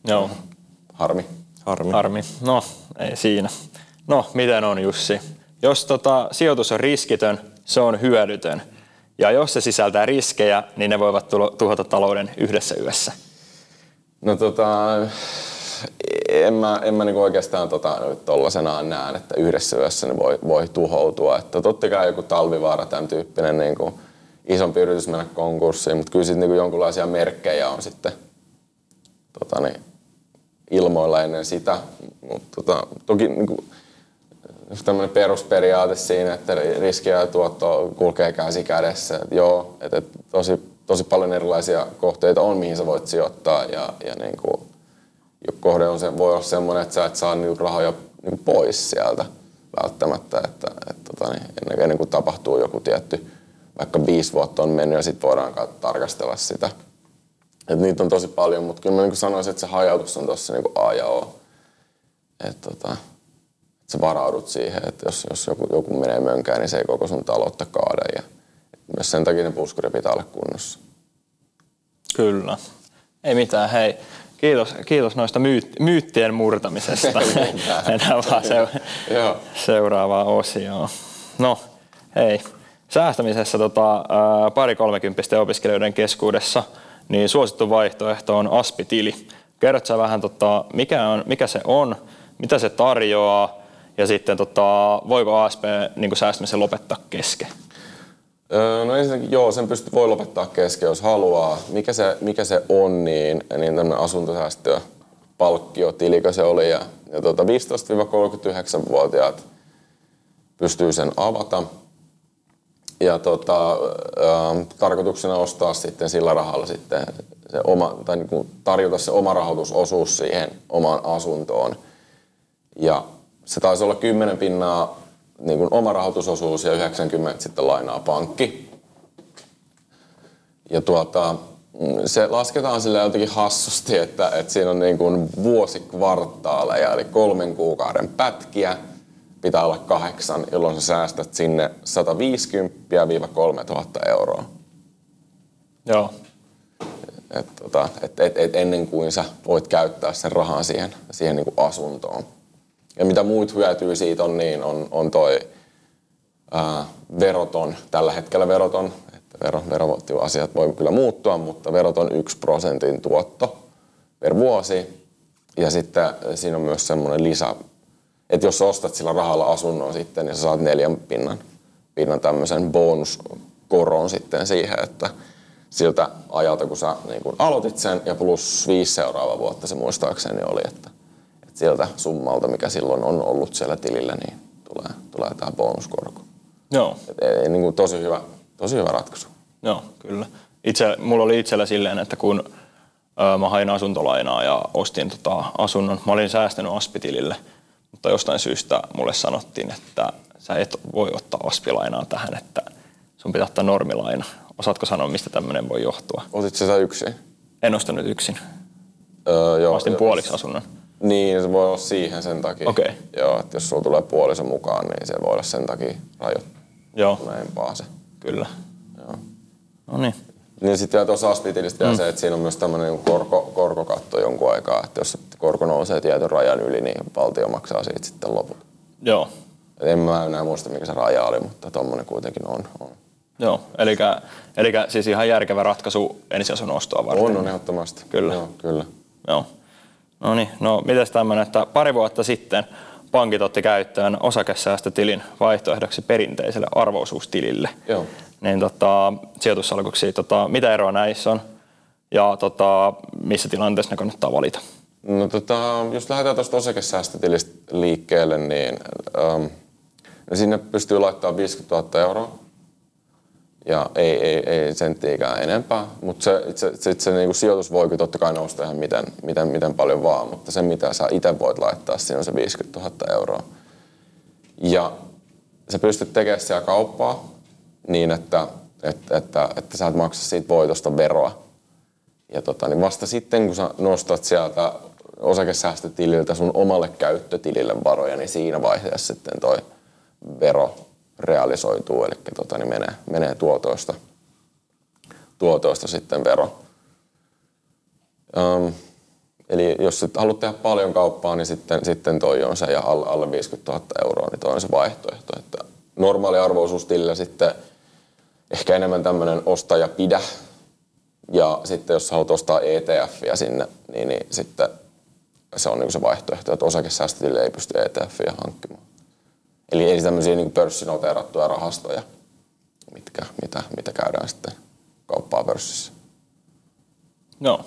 Speaker 1: Joo.
Speaker 3: Harmi.
Speaker 2: Harmi.
Speaker 1: Harmi. No, ei siinä. No, miten on Jussi? Jos tota, sijoitus on riskitön, se on hyödytön. Ja jos se sisältää riskejä, niin ne voivat tuhota talouden yhdessä yössä.
Speaker 3: No tota, en mä, en mä niinku oikeastaan tota, tollasenaan näen, että yhdessä yössä ne voi, voi tuhoutua. Että totta kai joku talvivaara, tämän tyyppinen niinku, isompi yritys mennä konkurssiin, mutta kyllä sitten niinku jonkinlaisia merkkejä on sitten tota, niin, ilmoilla ennen sitä. Mut, tota, toki niinku, tämmöinen perusperiaate siinä, että riski ja tuotto kulkee käsi kädessä. Et joo, että et tosi, tosi paljon erilaisia kohteita on, mihin sä voit sijoittaa ja, ja niin kuin, kohde on se, voi olla semmoinen, että sä et saa niinku rahoja niinku pois sieltä välttämättä, että, että tota, niin, ennen, ennen kuin tapahtuu joku tietty, vaikka viisi vuotta on mennyt ja sitten voidaan ka- tarkastella sitä, Et niitä on tosi paljon, mutta kyllä mä niin sanoisin, että se hajautus on tuossa niin A ja O. Että tota, et sä varaudut siihen, että jos, jos joku, joku menee mönkään, niin se ei koko sun taloutta kaada. Ja myös sen takia ne puskuri pitää olla kunnossa.
Speaker 1: Kyllä. Ei mitään, hei. Kiitos, kiitos noista myyt, myyttien murtamisesta. [laughs] [laughs] Mennään vaan se, [laughs] seuraavaan osioon. No, hei. Säästämisessä tota, pari kolmekymppisten opiskelijoiden keskuudessa niin suosittu vaihtoehto on aspitili. Kerrot sä vähän, tota, mikä, on, mikä se on, mitä se tarjoaa ja sitten tota, voiko ASP niin säästämisen lopettaa kesken?
Speaker 3: Öö, no ensinnäkin joo, sen pystyy, voi lopettaa kesken, jos haluaa. Mikä se, mikä se on, niin, niin tämmöinen asuntosäästö palkkiotilikö se oli. Ja, ja tota 15-39-vuotiaat pystyy sen avata. Ja tota, ää, tarkoituksena ostaa sitten sillä rahalla sitten se oma, tai niin kuin tarjota se oma rahoitusosuus siihen omaan asuntoon. Ja se taisi olla 10 pinnaa niin kuin oma rahoitusosuus ja 90 sitten lainaa pankki. Ja tuota, se lasketaan sille jotenkin hassusti, että, että siinä on niin kuin vuosikvartaaleja, eli kolmen kuukauden pätkiä. Pitää olla kahdeksan, jolloin sä säästät sinne 150-3000 euroa.
Speaker 1: Joo,
Speaker 3: Et, tota, et, et, et ennen kuin sä voit käyttää sen rahan siihen, siihen niin kuin asuntoon. Ja mitä muut hyötyy siitä on, niin on, on toi ää, veroton, tällä hetkellä veroton, että vero, veroasiat voi kyllä muuttua, mutta veroton 1 prosentin tuotto per vuosi. Ja sitten siinä on myös semmoinen lisä, että jos ostat sillä rahalla asunnon sitten, niin sä saat neljän pinnan, pinnan tämmöisen bonuskoron sitten siihen, että siltä ajalta, kun sä niin kun aloitit sen ja plus viisi seuraavaa vuotta se muistaakseni oli, että sieltä summalta, mikä silloin on ollut siellä tilillä, niin tulee, tulee tämä bonuskorko.
Speaker 1: joo.
Speaker 3: Et, ei, niin kuin tosi, hyvä, tosi hyvä ratkaisu.
Speaker 1: Joo, kyllä. Itse, mulla oli itsellä silleen, että kun ö, mä hain asuntolainaa ja ostin tota asunnon, mä olin säästänyt aspitilille, mutta jostain syystä mulle sanottiin, että sä et voi ottaa aspilainaa tähän, että sun pitää ottaa normilaina. Osaatko sanoa, mistä tämmöinen voi johtua?
Speaker 3: Otit sä yksin?
Speaker 1: En ostanut yksin.
Speaker 3: Öö, joo,
Speaker 1: ostin
Speaker 3: jo-
Speaker 1: puoliksi asunnon.
Speaker 3: Niin, se voi olla siihen sen takia.
Speaker 1: Okei.
Speaker 3: Joo, että jos sulla tulee puoliso mukaan, niin se voi olla sen takia
Speaker 1: Joo,
Speaker 3: rajoittuneempaa se.
Speaker 1: kyllä.
Speaker 3: Joo.
Speaker 1: No niin.
Speaker 3: Niin sitten vielä tuossa aspitilista mm. se, että siinä on myös tämmöinen korko, korkokatto jonkun aikaa, että jos korko nousee tietyn rajan yli, niin valtio maksaa siitä sitten loput.
Speaker 1: Joo,
Speaker 3: Et en mä enää muista, mikä se raja oli, mutta tommonen kuitenkin on. On,
Speaker 1: joo. Eli, eli siis ihan järkevä ratkaisu ensiasunnon ostoa varten.
Speaker 3: on, on ehdottomasti.
Speaker 1: Kyllä.
Speaker 3: Joo, kyllä.
Speaker 1: Joo. No niin, no mites tämmöinen, että pari vuotta sitten pankit otti käyttöön osakesäästötilin vaihtoehdoksi perinteiselle arvoosuustilille.
Speaker 3: Joo.
Speaker 1: Niin tota, sijoitussalkuksi, tota, mitä eroa näissä on ja tota, missä tilanteessa ne kannattaa valita?
Speaker 3: No tota, jos lähdetään tuosta osakesäästötilistä liikkeelle, niin ähm, no sinne pystyy laittamaan 50 000 euroa. Ja ei, ei, ei senttiikään enempää, mutta se, se, se, se niinku sijoitus voi kyllä totta kai nousta ihan miten, miten, miten paljon vaan, mutta se mitä sä itse voit laittaa, siinä on se 50 000 euroa. Ja sä pystyt tekemään siellä kauppaa niin, että, että, että, että sä et maksa siitä voitosta veroa. Ja tota, niin vasta sitten, kun sä nostat sieltä osakesäästötililtä sun omalle käyttötilille varoja, niin siinä vaiheessa sitten toi vero realisoituu, eli tota, niin menee, menee tuotoista, tuotoista sitten vero. Um, eli jos sit haluat tehdä paljon kauppaa, niin sitten, sitten toi on se, ja alle, alle 50 000 euroa, niin toi on se vaihtoehto. Että normaali arvoisuustilillä sitten ehkä enemmän tämmöinen osta ja pidä. Ja sitten jos haluat ostaa ETFiä sinne, niin, niin sitten se on niin se vaihtoehto, että osakesäästötilille ei pysty ETFiä hankkimaan. Eli ei tämmöisiä niin pörssinoteerattuja rahastoja, mitkä, mitä, mitä käydään sitten kauppaa pörssissä.
Speaker 1: Joo.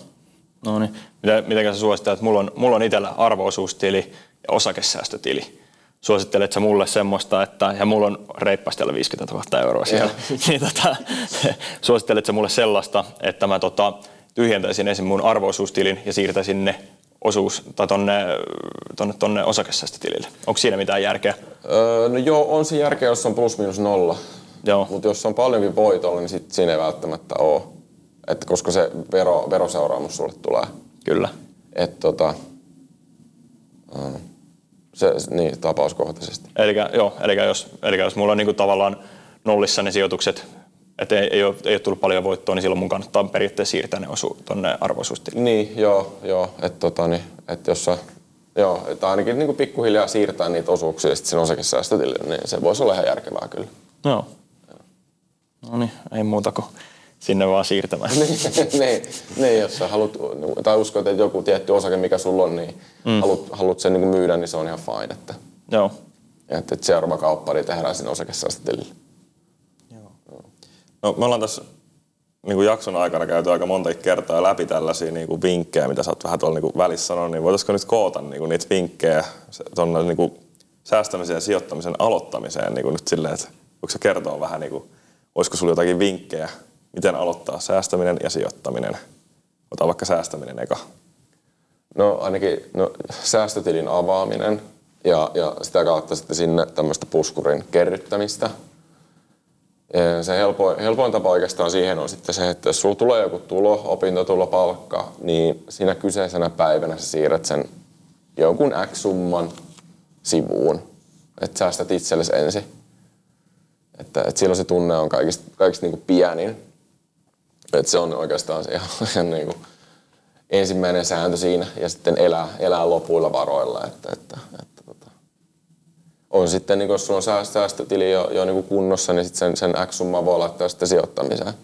Speaker 1: No niin. Mitä, mitenkä sä suosittelet? Mulla on, mulla on itsellä arvoosuustili ja osakesäästötili. Suosittelet sä mulle semmoista, että, ja mulla on reippaasti alle 50 000 euroa siellä, [laughs] niin tota, suosittelet sä mulle sellaista, että mä tota, tyhjentäisin ensin mun arvoosuustilin ja siirtäisin ne osuus, tai tonne, tonne, tonne osakesäästötilille. Onko siinä mitään järkeä?
Speaker 3: Öö, no joo, on se järkeä, jos on plus miinus nolla.
Speaker 1: Joo.
Speaker 3: Mutta jos on paljonkin voitolla, niin sit siinä ei välttämättä ole. että koska se vero, veroseuraamus sulle tulee.
Speaker 1: Kyllä.
Speaker 3: Että tota, äh, se, niin, tapauskohtaisesti.
Speaker 1: Eli, joo, eli, jos, eli jos mulla on niinku tavallaan nollissa ne sijoitukset, että ei, ei, ole, ei ole tullut paljon voittoa, niin silloin mun kannattaa periaatteessa siirtää ne osu tuonne arvoisuustiliin.
Speaker 3: Niin, joo, joo. Että tota, niin, et jos sä, joo, että ainakin niin pikkuhiljaa siirtää niitä osuuksia sitten sen osakesäästötilille, niin se voisi olla ihan järkevää kyllä.
Speaker 1: Joo. No niin, ei muuta kuin sinne vaan siirtämään.
Speaker 3: niin, [laughs] niin, niin, jos sä haluat, tai uskot, että joku tietty osake, mikä sulla on, niin mm. haluat, haluat sen niin myydä, niin se on ihan fine. Että,
Speaker 1: Joo.
Speaker 3: että, että seuraava kauppa niin tehdään sinne osakesäästötilille.
Speaker 2: No, me ollaan tässä niin kuin jakson aikana käyty aika monta kertaa läpi tällaisia niin kuin vinkkejä, mitä sä oot vähän tuolla niin kuin välissä sanonut, niin voitaisiko nyt koota niin kuin niitä vinkkejä tuonne niin kuin säästämisen ja sijoittamisen aloittamiseen niin kuin nyt silleen, että voiko sä kertoa vähän, niin kuin, olisiko sulla jotakin vinkkejä, miten aloittaa säästäminen ja sijoittaminen? Ota vaikka säästäminen eka.
Speaker 3: No ainakin no, säästötilin avaaminen ja, ja sitä kautta sitten sinne tämmöistä puskurin kerryttämistä. Se helpoin, helpoin tapa oikeastaan siihen on sitten se, että jos sulla tulee joku tulo, opintotulo, palkka, niin siinä kyseisenä päivänä sä siirrät sen jonkun X-summan sivuun. Että säästät itsellesi ensin. Että, että silloin se tunne on kaikista, kaikista niin kuin pienin. Että se on oikeastaan se ihan, ihan niin kuin ensimmäinen sääntö siinä ja sitten elää, elää lopuilla varoilla. Että, että, että. On sitten, niin jos sulla on säästö- säästötili jo, jo niin kunnossa, niin sitten sen, sen X-summaa voi laittaa sitten sijoittamiseen.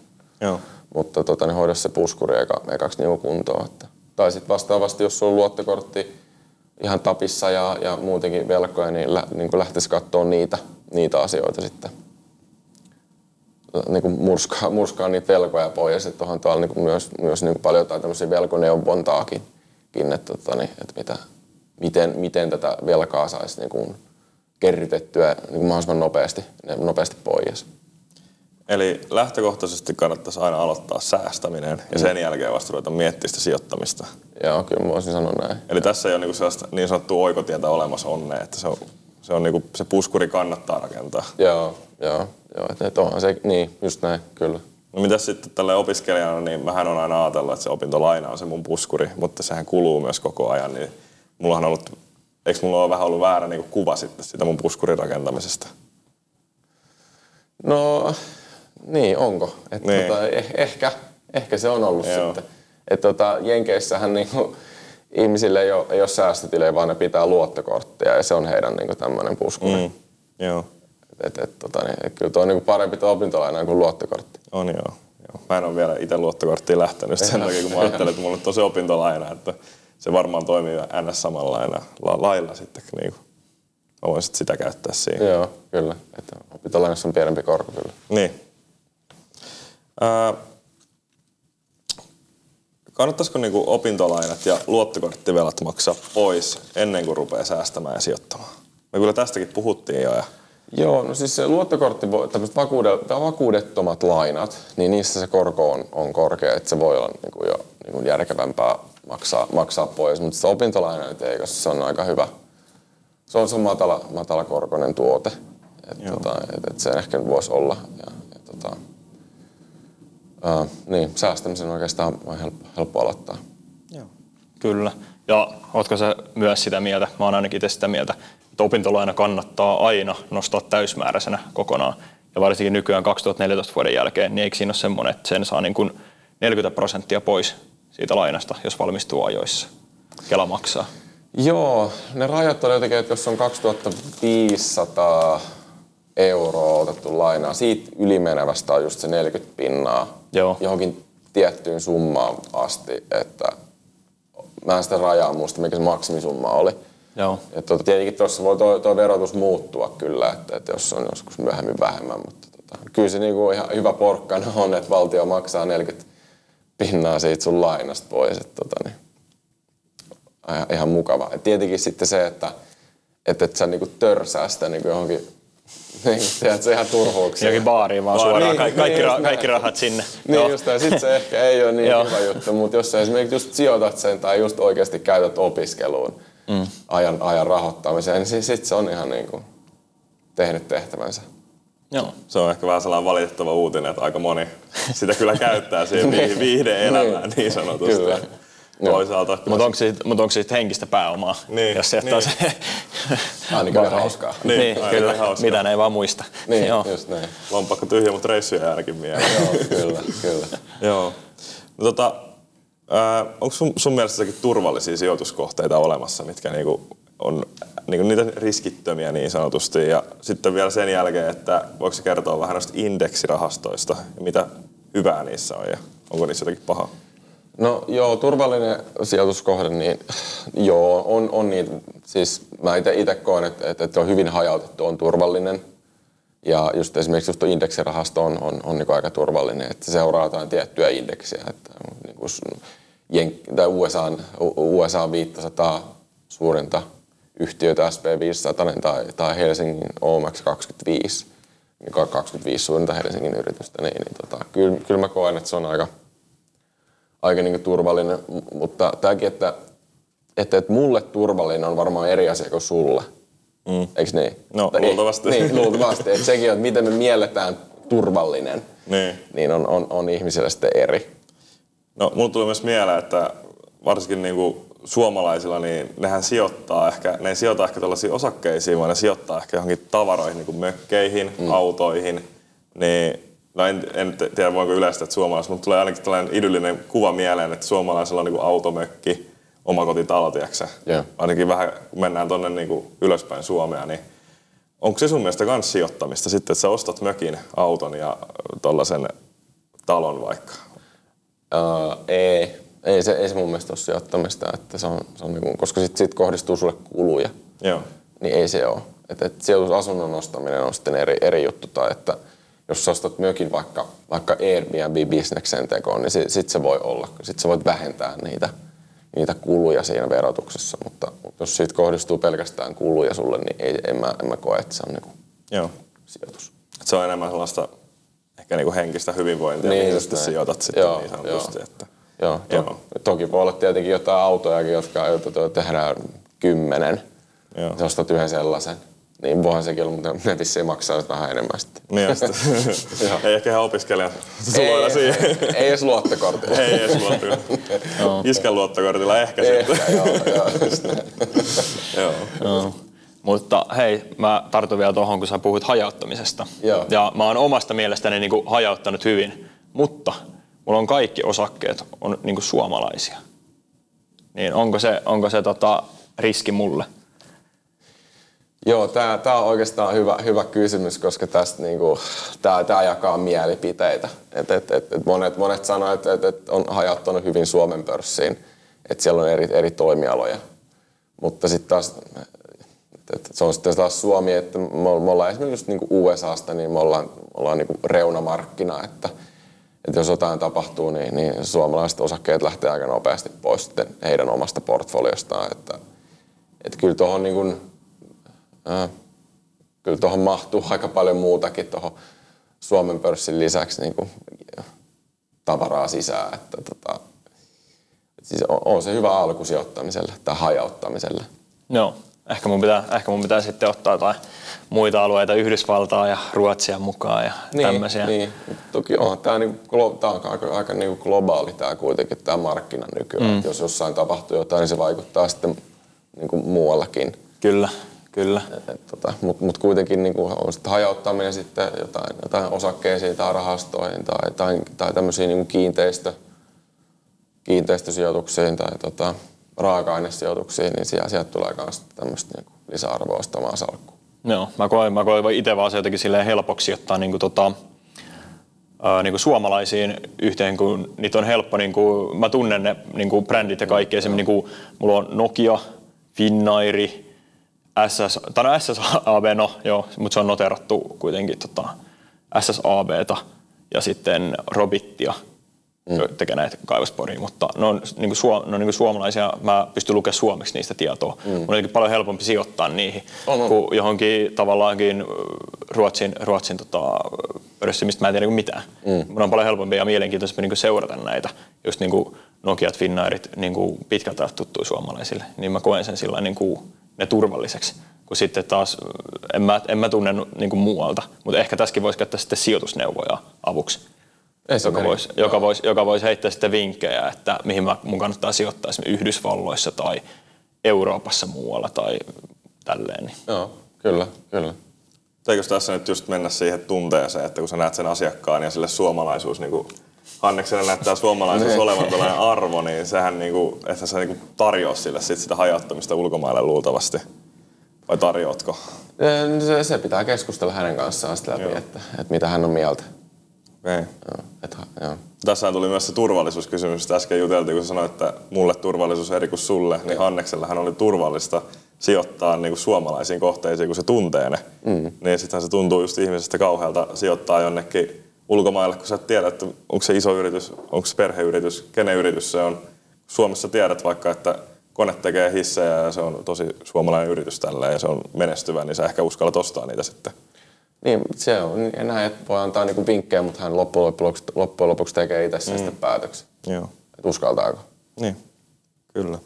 Speaker 2: Joo.
Speaker 3: Mutta tota, niin hoida se puskuri eka, ekaksi niin kuntoon. Että. Tai sitten vastaavasti, jos sulla on luottokortti ihan tapissa ja, ja muutenkin velkoja, niin, lä, niin lähtisi katsoa niitä, niitä asioita sitten. Niin kuin murskaa, murskaa niitä velkoja pois. Että onhan tuolla niin kuin myös, myös niin kuin paljon jotain tämmöisiä velkoneuvontaakin, että, tota, niin, että mitä, miten, miten tätä velkaa saisi niin kuin kerrytettyä niin kuin mahdollisimman nopeasti, nopeasti pois.
Speaker 2: Eli lähtökohtaisesti kannattaisi aina aloittaa säästäminen ja sen jälkeen vasta ruveta miettimään sitä sijoittamista.
Speaker 3: Joo, kyllä mä voisin sanoa näin.
Speaker 2: Eli tässä ei ole niinku sellaista niin sanottua oikotietä olemassa onnea, että se, on, se, on niinku, se puskuri kannattaa rakentaa.
Speaker 3: Joo, joo, joo. Että, että onhan se, niin, just näin, kyllä.
Speaker 2: No mitäs sitten tälle opiskelijana, niin mähän on aina ajatellut, että se opintolaina on se mun puskuri, mutta sehän kuluu myös koko ajan, niin mullahan on ollut, eikö mulla ole vähän ollut väärä niin kuva sitten sitä mun puskurin rakentamisesta?
Speaker 3: No, niin, onko? Et
Speaker 2: Niin.
Speaker 3: Tota, eh, ehkä, ehkä se on ollut
Speaker 2: Joo.
Speaker 3: sitten. Et tota, Jenkeissähän niinku, ihmisille ei ole, ei ole säästötilejä, vaan ne pitää luottokorttia ja se on heidän niinku, tämmöinen puskuri. Mm.
Speaker 2: Joo,
Speaker 3: Et, et, tota, niin, et kyllä tuo on niinku parempi tuo opintolaina kuin luottokortti.
Speaker 2: on joo. joo. Mä en ole vielä itse luottokorttiin lähtenyt sen takia, kun mä ajattelin, että mulla on tosi opintolaina, että se varmaan toimii ns. samalla lailla, la, lailla sitten. Niin kuin. Mä voin sitten sitä käyttää siihen.
Speaker 3: Joo, kyllä. Et opintolainassa on pienempi korko kyllä.
Speaker 2: Niin. Ää, kannattaisiko niinku opintolainat ja luottokorttivelat maksaa pois ennen kuin rupeaa säästämään ja sijoittamaan? Me kyllä tästäkin puhuttiin jo. Ja,
Speaker 3: Joo, no siis se luottokortti, tämmöiset vakuudet, vakuudettomat lainat, niin niissä se korko on, on korkea, että se voi olla niin kuin jo niin kuin järkevämpää maksaa, maksaa pois. Mutta se opintolaina nyt ei, koska se on aika hyvä. Se on, se on matala, matala korkoinen tuote. Et, tota, et, et se ehkä voisi olla. Ja, ja, tota, ää, niin, säästämisen oikeastaan on helppo, helppo aloittaa.
Speaker 1: Kyllä. Ja ootko sä myös sitä mieltä, mä oon ainakin itse sitä mieltä, että opintolaina kannattaa aina nostaa täysmääräisenä kokonaan. Ja varsinkin nykyään 2014 vuoden jälkeen, niin eikö siinä ole semmoinen, että sen saa niin kuin 40 prosenttia pois siitä lainasta, jos valmistuu ajoissa. Kela maksaa.
Speaker 3: Joo, ne rajat oli jotenkin, että jos on 2500 euroa otettu lainaa, siitä ylimenevästä on just se 40 pinnaa
Speaker 1: Joo.
Speaker 3: johonkin tiettyyn summaan asti, että mä en sitä rajaa muista, mikä se maksimisumma oli.
Speaker 1: Joo.
Speaker 3: Ja tuota, tietenkin tuossa voi tuo, tuo verotus muuttua kyllä, että, että jos on joskus myöhemmin vähemmän, mutta tota, kyllä se niinku ihan hyvä porkkana on, että valtio maksaa 40 pinnaa siitä sun lainasta pois. Että, tota, niin, ihan, ihan mukava. Et tietenkin sitten se, että et, et sä niinku törsää sitä niinku johonkin, [laughs] niin, tiedät, se ihan turhuuksiin.
Speaker 1: Jokin baariin vaan suoraan,
Speaker 3: Niin,
Speaker 1: Ka- kaikki,
Speaker 3: niin,
Speaker 1: ra- kaikki rahat sinne.
Speaker 3: Niin
Speaker 1: Joo.
Speaker 3: just ja sit se ehkä ei ole niin hyvä juttu, mutta jos sä esimerkiksi just sijoitat sen tai just oikeasti käytät opiskeluun mm. ajan, ajan rahoittamiseen, niin sit, sit se on ihan niin kuin tehnyt tehtävänsä.
Speaker 1: Joo.
Speaker 2: Se on ehkä vähän sellainen valitettava uutinen, että aika moni sitä kyllä käyttää siihen [laughs]
Speaker 3: Niin.
Speaker 2: viihde-elämään niin sanotusti.
Speaker 3: Kyllä.
Speaker 2: Toisaalta
Speaker 1: Mutta onko siitä, mut onko siitä henkistä pääomaa,
Speaker 2: Niin,
Speaker 1: jos se
Speaker 2: niin.
Speaker 1: se... [laughs]
Speaker 3: Ainakin oli hauskaa.
Speaker 2: Niin,
Speaker 1: niin, kyllä,
Speaker 2: hauskaa.
Speaker 1: mitä ne ei vaan muista.
Speaker 3: Niin,
Speaker 1: Joo.
Speaker 3: just näin.
Speaker 2: lompakko tyhjä, mutta reissuja ainakin mieleen.
Speaker 3: Joo, kyllä, kyllä.
Speaker 2: Joo. No, tota, ää, onko sun, sun mielestä turvallisia sijoituskohteita olemassa, mitkä niinku on niinku niitä riskittömiä niin sanotusti? Ja sitten vielä sen jälkeen, että voiko se kertoa vähän noista indeksirahastoista ja mitä hyvää niissä on ja onko niissä jotakin pahaa?
Speaker 3: No joo, turvallinen sijoituskohde, niin joo, on, on niitä. Siis mä itse koen, että, että, on hyvin hajautettu, on turvallinen. Ja just esimerkiksi just indeksirahasto on, on, on niin aika turvallinen, että se seuraa jotain tiettyä indeksiä. Että niin kuin Jenk- tai USA, USA 500 suurinta yhtiötä SP500 tai, tai Helsingin OMX 25, niin 25 suurinta Helsingin yritystä, niin, niin tota, kyllä, kyllä mä koen, että se on aika, aika niin turvallinen, mutta tämäkin, että, että, että mulle turvallinen on varmaan eri asia kuin sulle. Mm. Eikö niin?
Speaker 2: No,
Speaker 3: Tai
Speaker 2: luultavasti.
Speaker 3: Niin, luultavasti. Että sekin, että miten me mielletään turvallinen,
Speaker 2: Niin.
Speaker 3: niin on, on, on ihmisille sitten eri.
Speaker 2: No, mulla tuli myös mieleen, että varsinkin niinku suomalaisilla, niin nehän sijoittaa ehkä, ne ei sijoita ehkä tällaisiin osakkeisiin, vaan ne sijoittaa ehkä johonkin tavaroihin, niin kuin mökkeihin, mm. autoihin. Niin, no en, en tiedä voinko yleistä, että suomalaiset, mutta tulee ainakin tällainen idyllinen kuva mieleen, että suomalaisilla on niin kuin automökki, omakotitalo, tiedätkö
Speaker 3: Joo.
Speaker 2: Ainakin vähän, kun mennään tuonne niin ylöspäin Suomea, niin onko se sun mielestä myös sijoittamista sitten, että sä ostat mökin, auton ja tuollaisen talon vaikka?
Speaker 3: Uh, ei, ei se, ei se mun mielestä ole sijoittamista, että se on, se on niin kuin, koska sitten sit kohdistuu sulle kuluja,
Speaker 2: Joo.
Speaker 3: niin ei se ole. Että et sijoitusasunnon ostaminen on sitten eri, eri juttu, tai että jos sä ostat mökin vaikka, vaikka Airbnb-bisneksen tekoon, niin sitten sit se voi olla. Sitten sä voit vähentää niitä, niitä kuluja siinä verotuksessa, mutta, mutta jos siitä kohdistuu pelkästään kuluja sulle, niin ei, en, mä, en mä koe, että se on niin
Speaker 2: Joo.
Speaker 3: sijoitus.
Speaker 2: Et se on enemmän sellaista ehkä niinku henkistä hyvinvointia,
Speaker 3: Niin,
Speaker 2: niin, mihin sitten sijoitat sitten
Speaker 3: Joo,
Speaker 2: niin sanotusti.
Speaker 3: joo.
Speaker 2: Että,
Speaker 3: Joo, to,
Speaker 2: Joo.
Speaker 3: toki voi olla tietenkin jotain autojakin, jotka joita tehdään kymmenen.
Speaker 2: Joo.
Speaker 3: Sä ostat yhden sellaisen. Niin voihan sekin olla, mutta ne vissiin maksaa nyt vähän enemmän sitten.
Speaker 2: niin sitten, [laughs] ei ehkä ihan opiskelijan suloilla
Speaker 3: ei,
Speaker 2: siihen.
Speaker 3: ei, ei edes luottokortilla.
Speaker 2: ei edes luottokortilla. [laughs] Iskän luottokortilla ehkä,
Speaker 3: Ehkä,
Speaker 2: sitten.
Speaker 3: joo, joo, just. [laughs]
Speaker 2: Joo.
Speaker 1: Joo. Mutta hei, mä tartun vielä tuohon, kun sä puhuit hajauttamisesta.
Speaker 3: Joo.
Speaker 1: Ja mä oon omasta mielestäni niin kuin hajauttanut hyvin, mutta mulla on kaikki osakkeet on niin kuin suomalaisia. Niin onko se, onko se tota riski mulle?
Speaker 3: Joo, tämä on oikeastaan hyvä, hyvä kysymys, koska tästä niinku, tää, tää jakaa mielipiteitä. Et, et, et, et monet, monet sanoo, että et, et on hajauttanut hyvin Suomen pörssiin, että siellä on eri, eri toimialoja. Mutta sitten taas, et, et se on sitten taas Suomi, että me, me ollaan esimerkiksi niinku USAsta, niin me ollaan, ollaan niinku reunamarkkina, että et jos jotain tapahtuu, niin, niin suomalaiset osakkeet lähtee aika nopeasti pois sitten heidän omasta portfoliostaan. Että, et kyllä tuohon niin kuin, Äh, kyllä mahtuu aika paljon muutakin tuohon Suomen pörssin lisäksi niin kuin, tavaraa sisään. Että, tota, siis on, on, se hyvä alku sijoittamiselle tai hajauttamiselle.
Speaker 1: Joo. Ehkä mun, pitää, ehkä mun pitää sitten ottaa jotain muita alueita, Yhdysvaltaa ja Ruotsia mukaan ja tämmöisiä.
Speaker 3: Niin, toki on. Tämä, on, niin, tämä on aika, aika niin kuin globaali tämä kuitenkin tämä markkina nykyään. Mm. Jos jossain tapahtuu jotain, niin se vaikuttaa sitten niin kuin muuallakin.
Speaker 1: Kyllä, kyllä.
Speaker 3: Tota, Mutta mut kuitenkin niin kuin on sitten hajauttaminen sitten jotain, jotain osakkeisiin tai rahastoihin tai, tai, tai tämmöisiin niin kiinteistö, kiinteistösijoituksiin tai tota, raaka-ainesijoituksiin, niin sieltä, sieltä tulee myös tämmöistä niin lisäarvoa ostamaan salkkuun.
Speaker 1: Joo, mä koen, mä koen itse vaan se jotenkin silleen helpoksi ottaa niinku tota, ää, niinku suomalaisiin yhteen, kun niitä on helppo, niinku, mä tunnen ne niinku brändit ja kaikki, esimerkiksi niinku, mulla on Nokia, Finnairi, SS, tai no SSAB, no joo, mutta se on noterattu kuitenkin tota, SSABta ja sitten Robittia, mm. tekee näitä kaivosporia, mutta ne on, niin kuin suom, ne on niin kuin suomalaisia, mä pystyn lukemaan suomeksi niistä tietoa. Mm. Mun on jotenkin paljon helpompi sijoittaa niihin
Speaker 3: On, on.
Speaker 1: kuin johonkin tavallaankin Ruotsin, Ruotsin tota, pörssi, mistä mä en tiedä niin mitään. Mm. Mun on paljon helpompi ja mielenkiintoisempi niin seurata näitä, just niin kuin Nokiat, Finnairit, niin kuin pitkältä tuttuja suomalaisille. Niin mä koen sen sillä niin kuin ne turvalliseksi. Kun sitten taas, en mä, en mä tunne niin kuin muualta, mutta ehkä tässäkin voisi käyttää sitten sijoitusneuvoja avuksi. Joka voisi, joka, voisi, joka voisi heittää sitten vinkkejä, että mihin mä, mun kannattaa sijoittaa esimerkiksi Yhdysvalloissa tai Euroopassa muualla tai tälleen. Niin.
Speaker 3: Joo, kyllä, kyllä.
Speaker 2: Eikö tässä nyt just mennä siihen tunteeseen, että kun sä näet sen asiakkaan ja sille suomalaisuus, niin kuin Hannekselle näyttää suomalaisuus
Speaker 3: Niin.
Speaker 2: olevan tällainen arvo, niin sehän niin kuin, että sä niin kuin tarjoa sille sit sitä hajattamista ulkomaille luultavasti. Vai tarjoatko?
Speaker 3: Se, se pitää keskustella hänen kanssaan sitten läpi, että, että mitä hän on mieltä.
Speaker 2: Okay.
Speaker 3: Joo, että, joo.
Speaker 2: Tässä tuli myös se turvallisuuskysymys, äsken juteltiin, kun sanoit, että mulle turvallisuus eri kuin sulle, niin Hanneksellahan oli turvallista sijoittaa niin kuin suomalaisiin kohteisiin, kun se tuntee ne. Mm. Niin sittenhän se tuntuu just ihmisestä kauhealta sijoittaa jonnekin ulkomaille, kun sä et tiedä, että onko se iso yritys, onko se perheyritys, kenen yritys se on. Suomessa tiedät vaikka, että kone tekee hissejä ja se on tosi suomalainen yritys tällä ja se on menestyvä, niin sä ehkä uskallat ostaa niitä sitten.
Speaker 3: Niin, se on niin näin, että voi antaa niinku vinkkejä, mutta hän loppujen lopuksi, loppujen lopuksi tekee itse sen sitten päätöksen.
Speaker 2: Joo.
Speaker 3: Että uskaltaako.
Speaker 2: Niin, kyllä.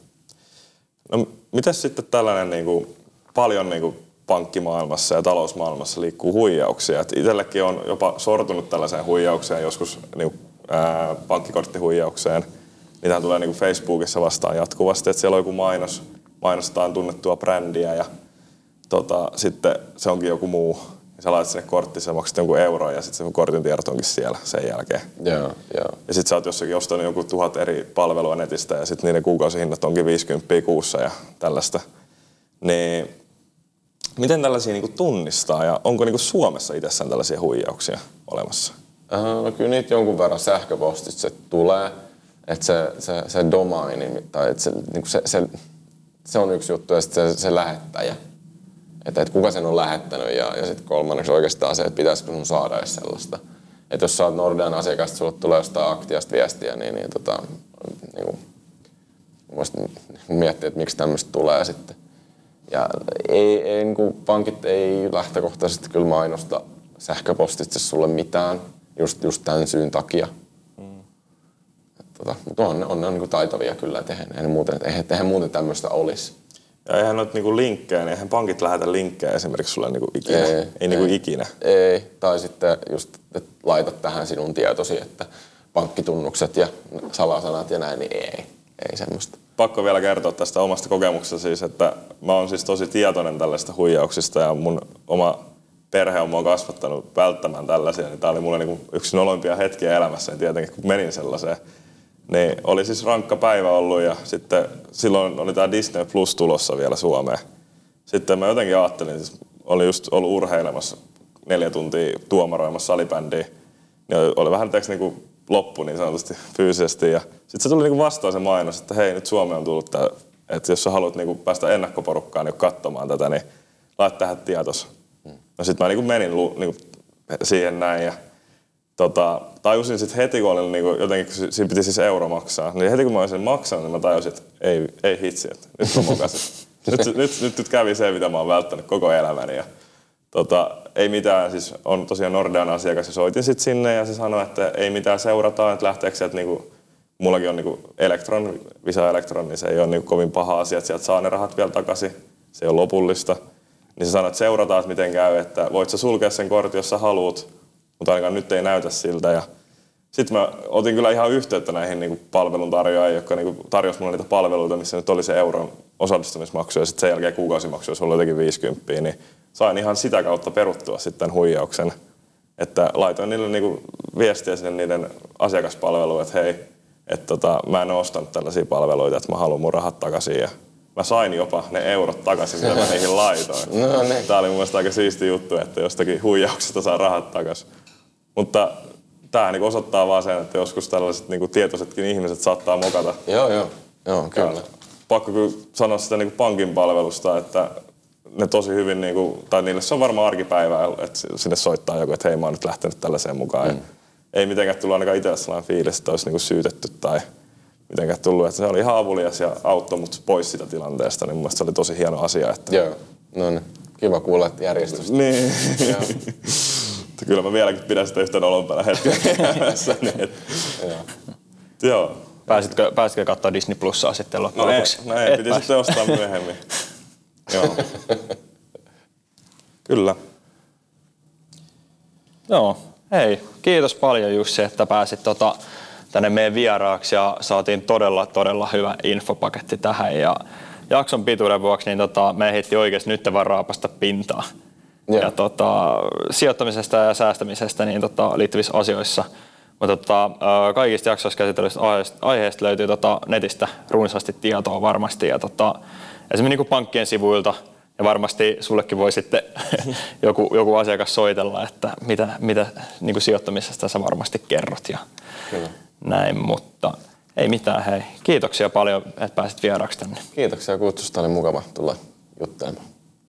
Speaker 2: No, mitäs sitten tällainen niin kuin, paljon niin kuin, pankkimaailmassa ja talousmaailmassa liikkuu huijauksia? Et itsellekin on jopa sortunut tällaiseen huijaukseen joskus niin, kuin, ää, pankkikorttihuijaukseen. Niitähän tulee niin kuin Facebookissa vastaan jatkuvasti, että siellä on joku mainos, mainostetaan tunnettua brändiä ja tota, sitten se onkin joku muu. Ja sä laitat sinne kortti, sä maksat jonkun euron ja sitten se kortin tiedot onkin siellä sen jälkeen.
Speaker 3: Joo, joo.
Speaker 2: Ja sit sä oot jossakin ostanut joku tuhat eri palvelua netistä ja sitten niiden kuukausihinnat onkin 50 kuussa ja tällaista. Niin miten tällaisia niinku tunnistaa ja onko niinku Suomessa itsessään tällaisia huijauksia olemassa?
Speaker 3: Äh, No kyllä niitä jonkun verran sähköpostitse tulee. Että se, se, se domaini, tai että se, niin se, se, se, on yksi juttu, ja sitten se, se lähettäjä. Että, että kuka sen on lähettänyt, ja, ja sitten kolmanneksi oikeastaan se, että pitäisikö sun saada edes sellaista. Että jos sä oot Nordean asiakas, että sulle tulee jostain aktiasta viestiä, niin, niin, tota, niin kuin, voisit miettiä, että miksi tämmöistä tulee sitten. Ja ei, ei, niin kuin pankit ei lähtökohtaisesti kyllä mainosta sähköpostitse sulle mitään, just, just tämän syyn takia. Et Tota, mutta on, on ne niin kuin taitavia kyllä, että eihän, eihän, muuten, eihän, eihän muuten tämmöistä olisi.
Speaker 2: Ja eihän noita niinku linkkejä, niin eihän pankit lähetä linkkejä esimerkiksi sulle niinku ikinä.
Speaker 3: Ei,
Speaker 2: Ei, ei niinku ikinä.
Speaker 3: Ei, tai sitten just, että laitat tähän sinun tietosi, että pankkitunnukset ja salasanat ja näin, niin ei, ei semmoista.
Speaker 2: pakko vielä kertoa tästä omasta kokemuksesta siis, että mä oon siis tosi tietoinen tällaista huijauksista ja mun oma perhe on mua kasvattanut välttämään tällaisia, niin tää oli mulle niinku yksi noloimpia hetkiä elämässä, niin tietenkin kun menin sellaiseen. Niin oli siis rankka päivä ollut ja sitten silloin oli tää Disney Plus tulossa vielä Suomeen. Sitten mä jotenkin ajattelin, siis oli just ollut urheilemassa neljä tuntia tuomaroimassa salibändiä, niin oli- oli vähän teeksi niinku loppu niin sanotusti fyysisesti. Ja sitten se tuli niinku vastaan se mainos, että hei nyt Suomeen on tullut tää, että jos sä haluat niinku päästä ennakkoporukkaan niin katsomaan tätä, niin laita tähän tietos. No sitten mä niinku menin niinku siihen näin ja tota, tajusin sitten heti, kun olin niinku, jotenkin, kun si- siinä piti siis euro maksaa, niin heti kun mä olin sen maksanut, niin mä tajusin, että ei, ei hitsi, että nyt mä mokasin. [laughs] nyt, nyt, nyt, nyt, kävi se, mitä mä oon välttänyt koko elämäni. Ja, tota, ei mitään, siis on tosiaan Nordean asiakas ja soitin sitten sinne ja se sanoi, että ei mitään seurataan, että lähteekö sieltä niinku, mullakin on niinku Electron, Visa Electron, niin se ei ole niinku kovin paha asia, että sieltä saa ne rahat vielä takaisin, se ei ole lopullista. Niin se sanoi, että seurataan, että miten käy, että voit sä sulkea sen kortin, jos sä haluat, mutta ainakaan nyt ei näytä siltä. Ja sitten mä otin kyllä ihan yhteyttä näihin niin palveluntarjoajiin, jotka niin tarjosi mulle niitä palveluita, missä nyt oli se euron osallistumismaksu ja sitten sen jälkeen kuukausimaksu, jos oli jotenkin 50, niin sain ihan sitä kautta peruttua sitten huijauksen. Että laitoin niille niin viestiä sinne niiden asiakaspalveluun, että hei, että tota, mä en ole ostanut tällaisia palveluita, että mä haluan mun rahat takaisin. Ja mä sain jopa ne eurot takaisin, mitä mä niihin laitoin. [laughs]
Speaker 3: No niin.
Speaker 2: Tämä oli mun mielestä aika siisti juttu, että jostakin huijauksesta saa rahat takaisin. Mutta tämä niin osoittaa vaan sen, että joskus tällaiset niin tietoisetkin ihmiset saattaa mokata.
Speaker 3: Joo, joo, joo, kyllä.
Speaker 2: Pakko kyllä sanoa sitä niin pankin palvelusta, että ne tosi hyvin, niin kuin, tai niille se on varmaan arkipäivää, että sinne soittaa joku, että hei mä oon nyt lähtenyt tällaiseen mukaan. Mm. Ei mitenkään tullut ainakaan itselle sellainen fiilis, että olisi niin kuin syytetty tai mitenkään tullut. Että se oli ihan avulias ja auttoi mut pois sitä tilanteesta, niin mun se oli tosi hieno asia. Että...
Speaker 3: Joo, no niin. Kiva kuulla, että järjestys.
Speaker 2: Niin. [laughs] Mutta kyllä mä vieläkin pidän sitä nolompana hetkenä [laughs] elämässäni. et-
Speaker 3: Joo.
Speaker 1: Pääsitkö, pääsitkö katsoa Disney Plussaa sitten loppujen
Speaker 2: No ei,
Speaker 1: lopuksi?
Speaker 2: no ei piti
Speaker 1: pääs.
Speaker 2: sitten ostaa myöhemmin. [laughs] Joo. Kyllä.
Speaker 1: Joo, hei, kiitos paljon Jussi, että pääsit tota, tänne meidän vieraaksi ja saatiin todella, todella hyvä infopaketti tähän. Ja jakson pituuden vuoksi niin tota, me ehdittiin oikeasti nyt vaan raapasta pintaa.
Speaker 3: Joo.
Speaker 1: Ja tota, sijoittamisesta ja säästämisestä niin tota, liittyvissä asioissa. Mutta tota, kaikista jaksoissa käsitellyistä aiheista, aiheista löytyy tota, netistä runsaasti tietoa varmasti. Ja tota, esimerkiksi niin pankkien sivuilta ja varmasti sullekin voi sitten [laughs] joku, joku asiakas soitella, että mitä, mitä niin kuin sijoittamisesta sä varmasti kerrot ja
Speaker 3: Kyllä.
Speaker 1: näin, mutta ei mitään, hei. Kiitoksia paljon, että pääsit vieraaksi tänne.
Speaker 3: Kiitoksia kutsusta, oli mukava tulla juttelemaan.